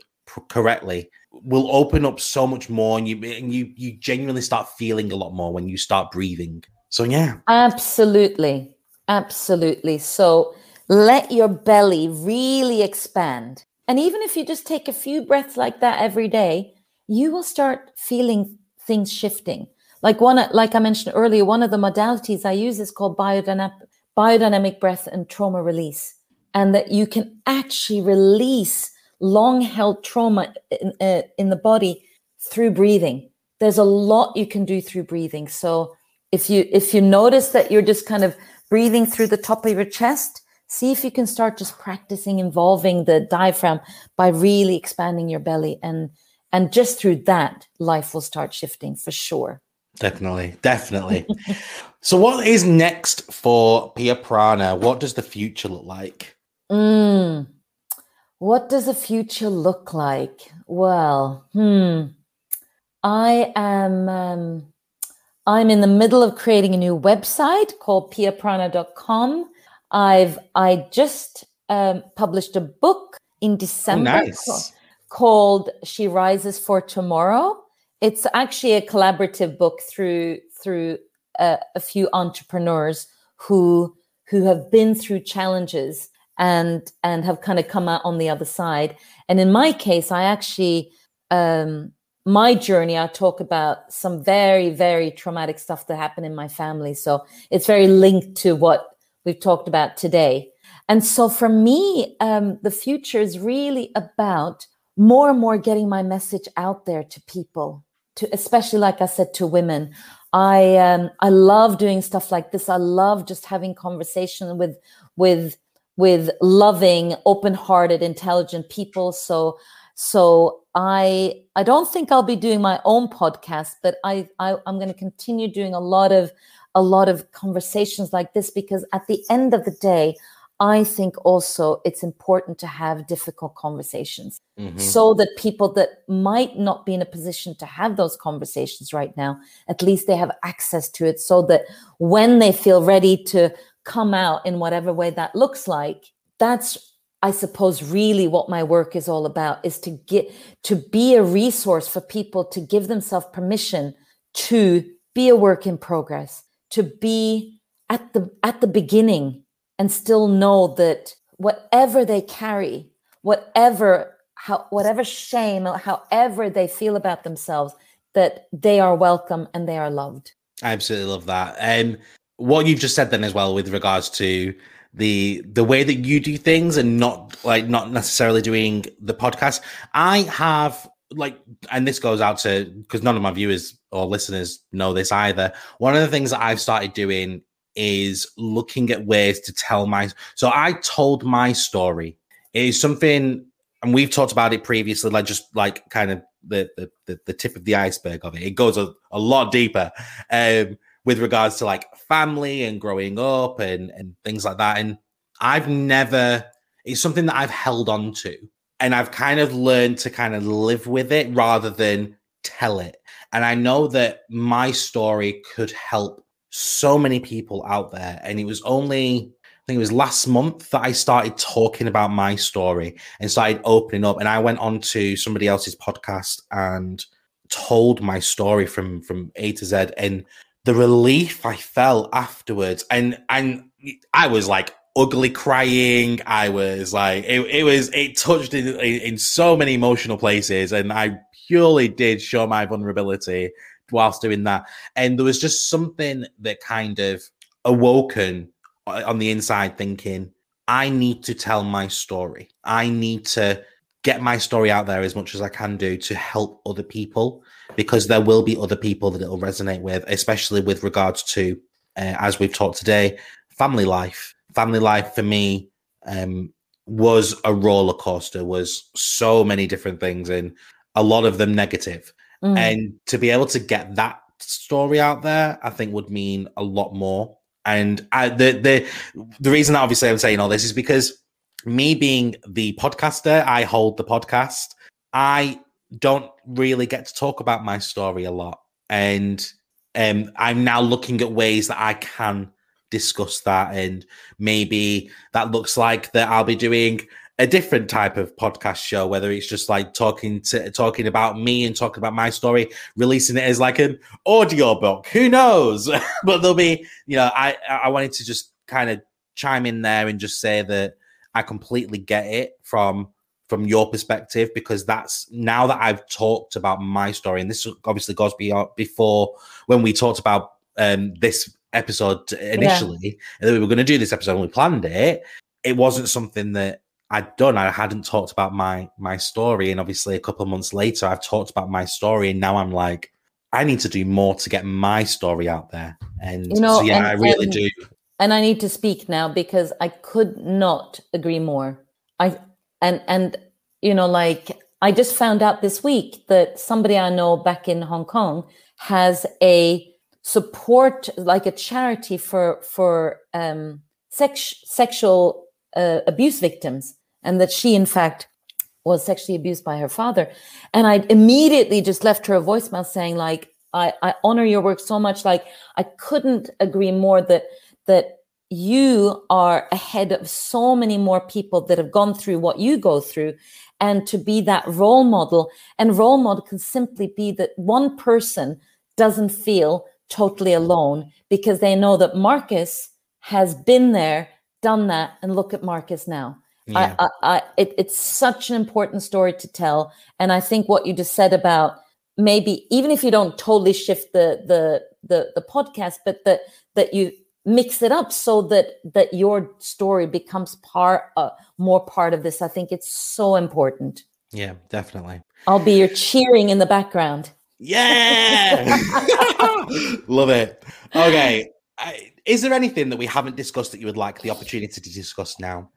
correctly will open up so much more and you and you you genuinely start feeling a lot more when you start breathing. So yeah. Absolutely. Absolutely. So let your belly really expand. And even if you just take a few breaths like that every day you will start feeling things shifting. Like one, like I mentioned earlier, one of the modalities I use is called biodynamic, biodynamic breath and trauma release, and that you can actually release long held trauma in, uh, in the body through breathing. There's a lot you can do through breathing. So if you if you notice that you're just kind of breathing through the top of your chest, see if you can start just practicing involving the diaphragm by really expanding your belly and and just through that life will start shifting for sure Definitely, definitely. so, what is next for Pia Prana? What does the future look like? Mm, what does the future look like? Well, hmm, I am. Um, I'm in the middle of creating a new website called piaprana.com. I've I just um, published a book in December oh, nice. called She Rises for Tomorrow. It's actually a collaborative book through through a, a few entrepreneurs who who have been through challenges and and have kind of come out on the other side. And in my case, I actually um, my journey, I talk about some very, very traumatic stuff that happened in my family. So it's very linked to what we've talked about today. And so for me, um, the future is really about more and more getting my message out there to people, to especially, like I said, to women. I um, I love doing stuff like this. I love just having conversation with with with loving, open-hearted, intelligent people. So so I I don't think I'll be doing my own podcast, but I, I I'm going to continue doing a lot of a lot of conversations like this because at the end of the day, I think also it's important to have difficult conversations mm-hmm. so that people that might not be in a position to have those conversations right now, at least they have access to it so that when they feel ready to come out in whatever way that looks like, that's I suppose really what my work is all about is to get to be a resource for people to give themselves permission to be a work in progress, to be at the at the beginning and still know that whatever they carry, whatever how whatever shame, however they feel about themselves, that they are welcome and they are loved. I absolutely love that. Um, what you've just said then as well with regards to the the way that you do things and not like not necessarily doing the podcast. I have like, and this goes out to because none of my viewers or listeners know this either. One of the things that I've started doing is looking at ways to tell my. So I told my story. It is something, and we've talked about it previously, like just like kind of the the, the tip of the iceberg of it. It goes a, a lot deeper. Um, with regards to like family and growing up and and things like that. And I've never it's something that I've held on to and I've kind of learned to kind of live with it rather than tell it. And I know that my story could help so many people out there. And it was only I think it was last month that I started talking about my story and started opening up. And I went on to somebody else's podcast and told my story from from A to Z. And the relief I felt afterwards, and and I was like ugly crying. I was like, it, it was it touched in, in so many emotional places, and I purely did show my vulnerability whilst doing that. And there was just something that kind of awoken uh, on the inside, thinking, I need to tell my story. I need to get my story out there as much as I can do to help other people because there will be other people that it'll resonate with, especially with regards to, uh, as we've talked today, family life. Family life for me um, was a roller coaster, was so many different things, and a lot of them negative. Mm. And to be able to get that story out there, I think would mean a lot more. And I, the the the reason that obviously I'm saying all this is because me being the podcaster, I hold the podcast. I don't really get to talk about my story a lot. And um, I'm now looking at ways that I can discuss that. And maybe that looks like that I'll be doing a different type of podcast show, whether it's just like talking to talking about me and talking about my story, releasing it as like an audio book. Who knows? but there'll be, you know, I I wanted to just kind of chime in there and just say that I completely get it from from your perspective because that's now that I've talked about my story, and this obviously goes beyond before when we talked about um, this episode initially, yeah. and then we were going to do this episode and we planned it. It wasn't something that I'd done. I hadn't talked about my my story, and obviously a couple of months later, I've talked about my story, and now I'm like, I need to do more to get my story out there. And you know, so yeah, and, I really and, do and I need to speak now because I could not agree more. I and and you know like I just found out this week that somebody I know back in Hong Kong has a support like a charity for for um sex, sexual uh, abuse victims and that she in fact was sexually abused by her father and I immediately just left her a voicemail saying like I, I honor your work so much. Like I couldn't agree more that that you are ahead of so many more people that have gone through what you go through and to be that role model. And role model can simply be that one person doesn't feel totally alone because they know that marcus has been there done that and look at marcus now. Yeah. I, I, I it, it's such an important story to tell. And i think what you just said about maybe even if you don't totally shift the the the, the podcast but that that you mix it up so that that your story becomes part uh, more part of this. I think it's so important. Yeah definitely. I'll be your cheering in the background. Yeah! Love it. Okay I, is there anything that we haven't discussed that you would like the opportunity to discuss now?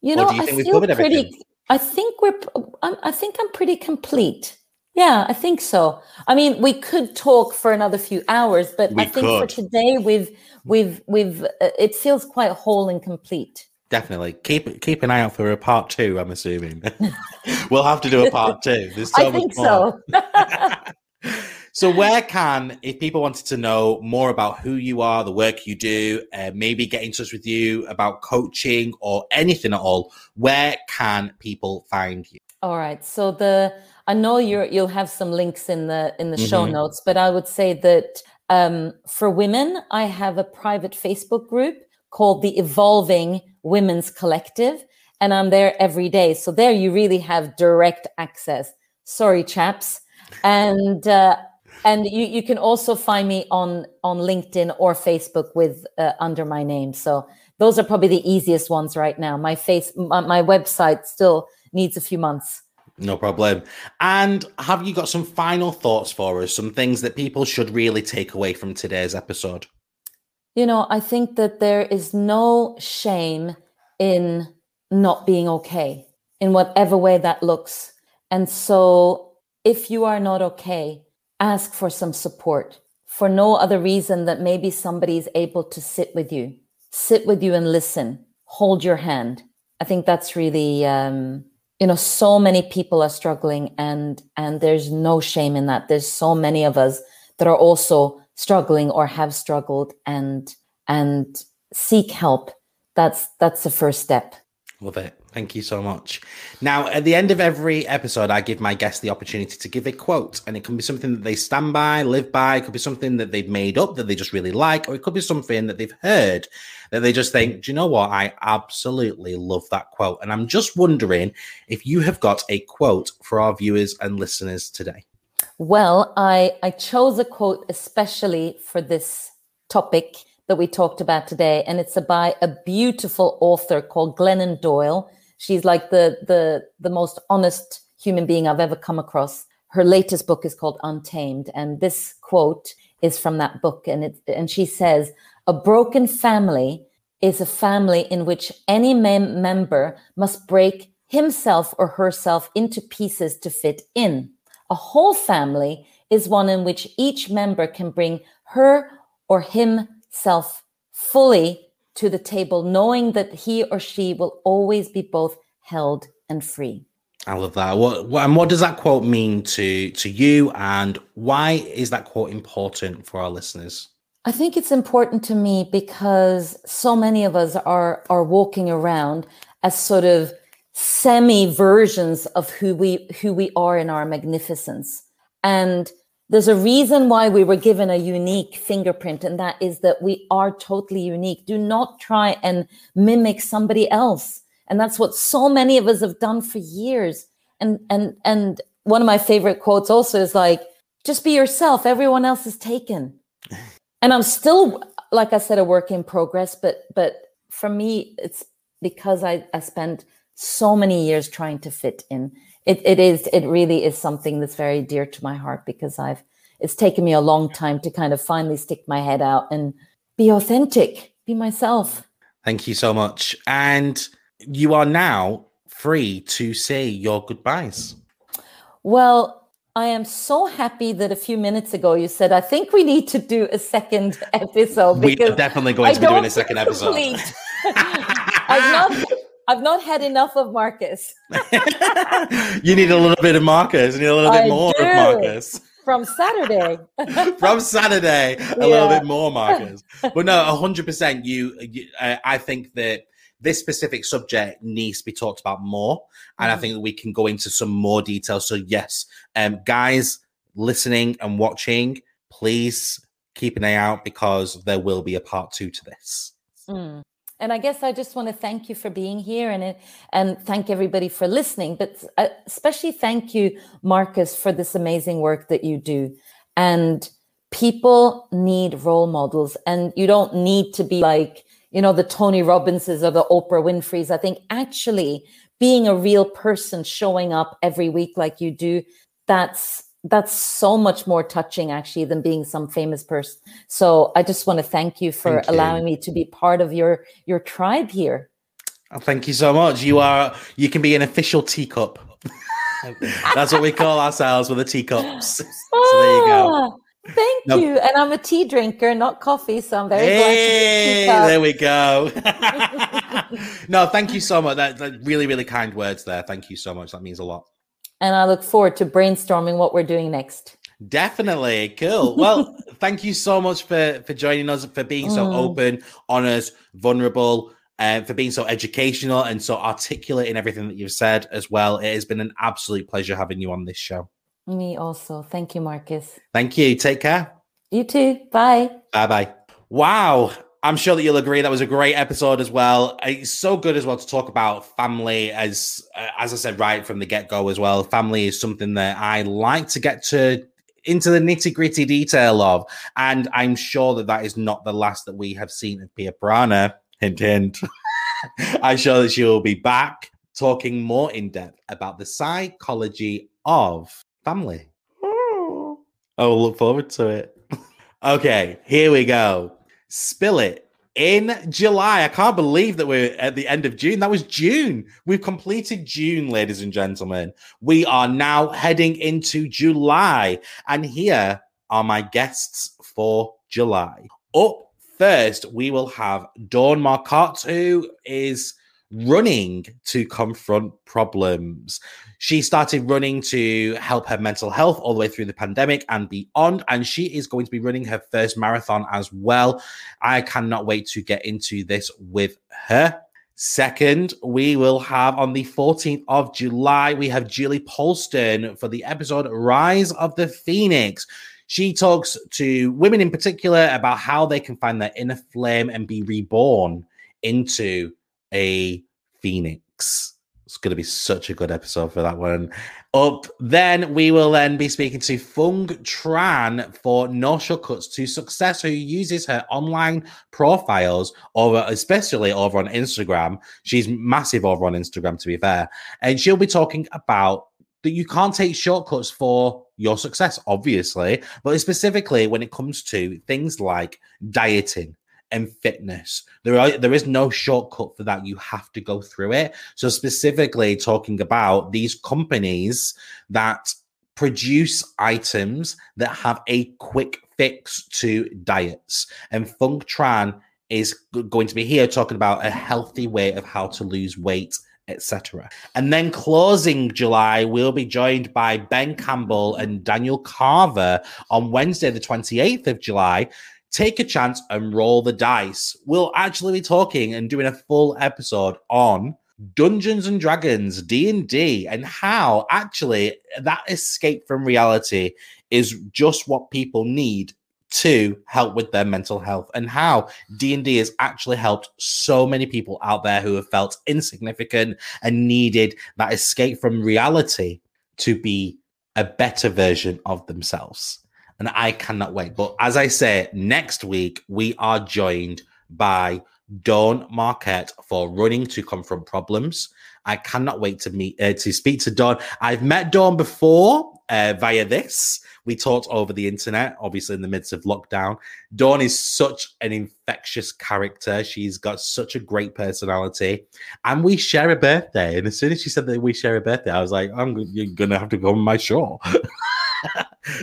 You know you i feel pretty everything? i think we're i think i'm pretty complete yeah, I think so. I mean, we could talk for another few hours, but we I think could. for today we've we've we've uh, it feels quite whole and complete. Definitely keep keep an eye out for a part two. I'm assuming we'll have to do a part two. There's so I think so. so, where can if people wanted to know more about who you are, the work you do, uh, maybe get in touch with you about coaching or anything at all? Where can people find you? All right. So the I know you you'll have some links in the in the mm-hmm. show notes, but I would say that um, for women, I have a private Facebook group called the Evolving Women's Collective, and I'm there every day. So there, you really have direct access. Sorry, chaps, and uh, and you you can also find me on on LinkedIn or Facebook with uh, under my name. So those are probably the easiest ones right now. My face, my, my website still needs a few months. No problem. And have you got some final thoughts for us? Some things that people should really take away from today's episode? You know, I think that there is no shame in not being okay in whatever way that looks. And so if you are not okay, ask for some support for no other reason that maybe somebody is able to sit with you, sit with you and listen, hold your hand. I think that's really um, you know so many people are struggling and and there's no shame in that. There's so many of us that are also struggling or have struggled and and seek help. That's that's the first step. Love it Thank you so much. Now, at the end of every episode, I give my guests the opportunity to give a quote, and it can be something that they stand by, live by. It could be something that they've made up that they just really like, or it could be something that they've heard that they just think, do you know what? I absolutely love that quote. And I'm just wondering if you have got a quote for our viewers and listeners today. Well, I, I chose a quote especially for this topic that we talked about today, and it's by a beautiful author called Glennon Doyle She's like the the the most honest human being I've ever come across. Her latest book is called Untamed, and this quote is from that book, and it and she says, "A broken family is a family in which any mem- member must break himself or herself into pieces to fit in. A whole family is one in which each member can bring her or himself fully to the table, knowing that he or she will always be both held and free. I love that. What, what, and what does that quote mean to to you, and why is that quote important for our listeners? I think it's important to me because so many of us are are walking around as sort of semi versions of who we who we are in our magnificence, and there's a reason why we were given a unique fingerprint, and that is that we are totally unique. Do not try and mimic somebody else. And that's what so many of us have done for years. And and and one of my favorite quotes also is like, just be yourself, everyone else is taken. and I'm still, like I said, a work in progress, but but for me, it's because I, I spent so many years trying to fit in it, it is it really is something that's very dear to my heart because I've it's taken me a long time to kind of finally stick my head out and be authentic, be myself. Thank you so much. And you are now free to say your goodbyes. Well, I am so happy that a few minutes ago you said, I think we need to do a second episode. We are definitely going to be doing a second episode. I've not I've not had enough of Marcus. you need a little bit of Marcus. You need a little bit I more do. of Marcus. from Saturday. from Saturday, a yeah. little bit more, Marcus. But no, hundred percent. You, you uh, I think that this specific subject needs to be talked about more, and mm. I think that we can go into some more detail. So yes, um, guys listening and watching, please keep an eye out because there will be a part two to this. Mm. And I guess I just want to thank you for being here and and thank everybody for listening, but uh, especially thank you, Marcus, for this amazing work that you do. And people need role models, and you don't need to be like you know the Tony Robbinses or the Oprah Winfrey's. I think actually being a real person, showing up every week like you do, that's that's so much more touching actually than being some famous person so i just want to thank you for thank allowing you. me to be part of your your tribe here oh, thank you so much you are you can be an official teacup that's what we call ourselves with the teacups so there you go ah, Thank no. you. And I'm a tea drinker, not coffee. So I'm very hey, There we go. no, thank you so much. That, that really, really kind words there. Thank you so much. That means a lot and I look forward to brainstorming what we're doing next. Definitely. Cool. Well, thank you so much for for joining us, for being so mm. open, honest, vulnerable, and uh, for being so educational and so articulate in everything that you've said as well. It has been an absolute pleasure having you on this show. Me also. Thank you, Marcus. Thank you. Take care. You too. Bye. Bye bye. Wow. I'm sure that you'll agree that was a great episode as well. It's so good as well to talk about family as uh, as I said right from the get go as well. Family is something that I like to get to into the nitty gritty detail of, and I'm sure that that is not the last that we have seen of Pia Prana. Hint, hint. I'm sure that she will be back talking more in depth about the psychology of family. Oh, look forward to it. okay, here we go. Spill It in July. I can't believe that we're at the end of June. That was June. We've completed June, ladies and gentlemen. We are now heading into July. And here are my guests for July. Up first, we will have Dawn Marcotte, who is running to confront problems. She started running to help her mental health all the way through the pandemic and beyond. And she is going to be running her first marathon as well. I cannot wait to get into this with her. Second, we will have on the 14th of July, we have Julie Polston for the episode Rise of the Phoenix. She talks to women in particular about how they can find their inner flame and be reborn into a phoenix. It's going to be such a good episode for that one. Up then, we will then be speaking to Fung Tran for No Shortcuts to Success, who uses her online profiles over, especially over on Instagram. She's massive over on Instagram, to be fair, and she'll be talking about that you can't take shortcuts for your success, obviously, but specifically when it comes to things like dieting, and fitness. There are there is no shortcut for that. You have to go through it. So specifically talking about these companies that produce items that have a quick fix to diets. And Fung Tran is going to be here talking about a healthy way of how to lose weight etc. And then closing July, we'll be joined by Ben Campbell and Daniel Carver on Wednesday, the 28th of July, take a chance and roll the dice. We'll actually be talking and doing a full episode on Dungeons and Dragons, D&D and how actually that escape from reality is just what people need to help with their mental health and how D&D has actually helped so many people out there who have felt insignificant and needed that escape from reality to be a better version of themselves and I cannot wait. But as I say, next week we are joined by Dawn Marquette for running to confront problems. I cannot wait to meet uh, to speak to Dawn. I've met Dawn before uh, via this. We talked over the internet, obviously in the midst of lockdown. Dawn is such an infectious character. She's got such a great personality, and we share a birthday. And as soon as she said that we share a birthday, I was like, "I'm you're gonna have to go on my show."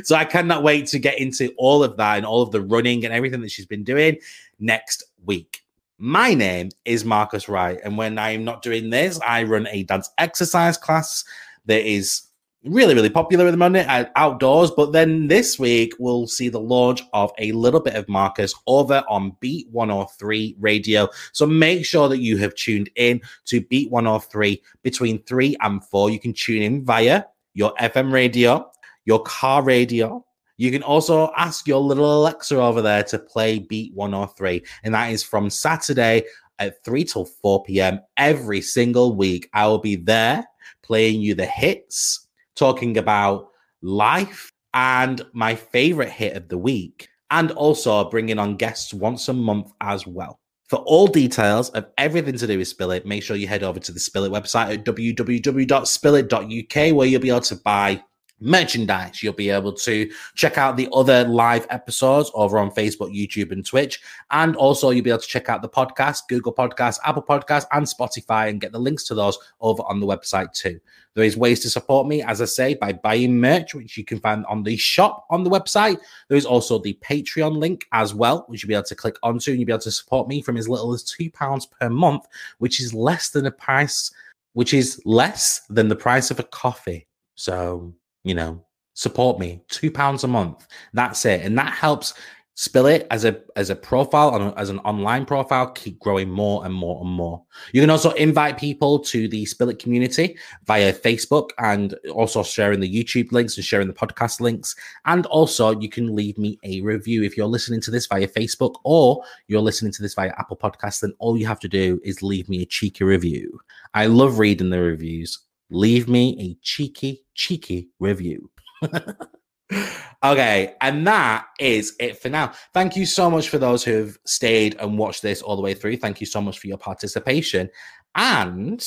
so I cannot wait to get into all of that and all of the running and everything that she's been doing next week. My name is Marcus Wright, and when I'm not doing this, I run a dance exercise class that is really, really popular at the moment uh, outdoors. But then this week, we'll see the launch of a little bit of Marcus over on Beat 103 radio. So make sure that you have tuned in to Beat 103 between 3 and 4. You can tune in via your FM radio, your car radio. You can also ask your little Alexa over there to play Beat 103. And that is from Saturday at 3 till 4 p.m. every single week. I will be there playing you the hits, talking about life and my favorite hit of the week, and also bringing on guests once a month as well. For all details of everything to do with Spillit, make sure you head over to the Spillit website at www.spillit.uk, where you'll be able to buy merchandise. You'll be able to check out the other live episodes over on Facebook, YouTube, and Twitch. And also, you'll be able to check out the podcast, Google Podcasts, Apple Podcasts, and Spotify, and get the links to those over on the website too. There is ways to support me, as I say, by buying merch, which you can find on the shop on the website. There is also the Patreon link as well, which you'll be able to click onto, and you'll be able to support me from as little as £2 per month, which is less than a price, which is less than the price of a coffee. So you know, support me. Two pounds a month. That's it. And that helps Spillit as a as a profile as an online profile keep growing more and more and more you can also invite people to the Spillit community via facebook and also sharing the youtube links and sharing the podcast links and also you can leave me a review if you're listening to this via facebook or you're listening to this via apple podcast then all you have to do is leave me a cheeky review i love reading the reviews leave me a cheeky, cheeky review. okay, and that is it for now. Thank you so much for those who have stayed and watched this all the way through. Thank you so much for your participation. And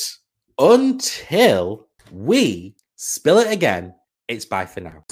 until we spill it again, it's bye for now.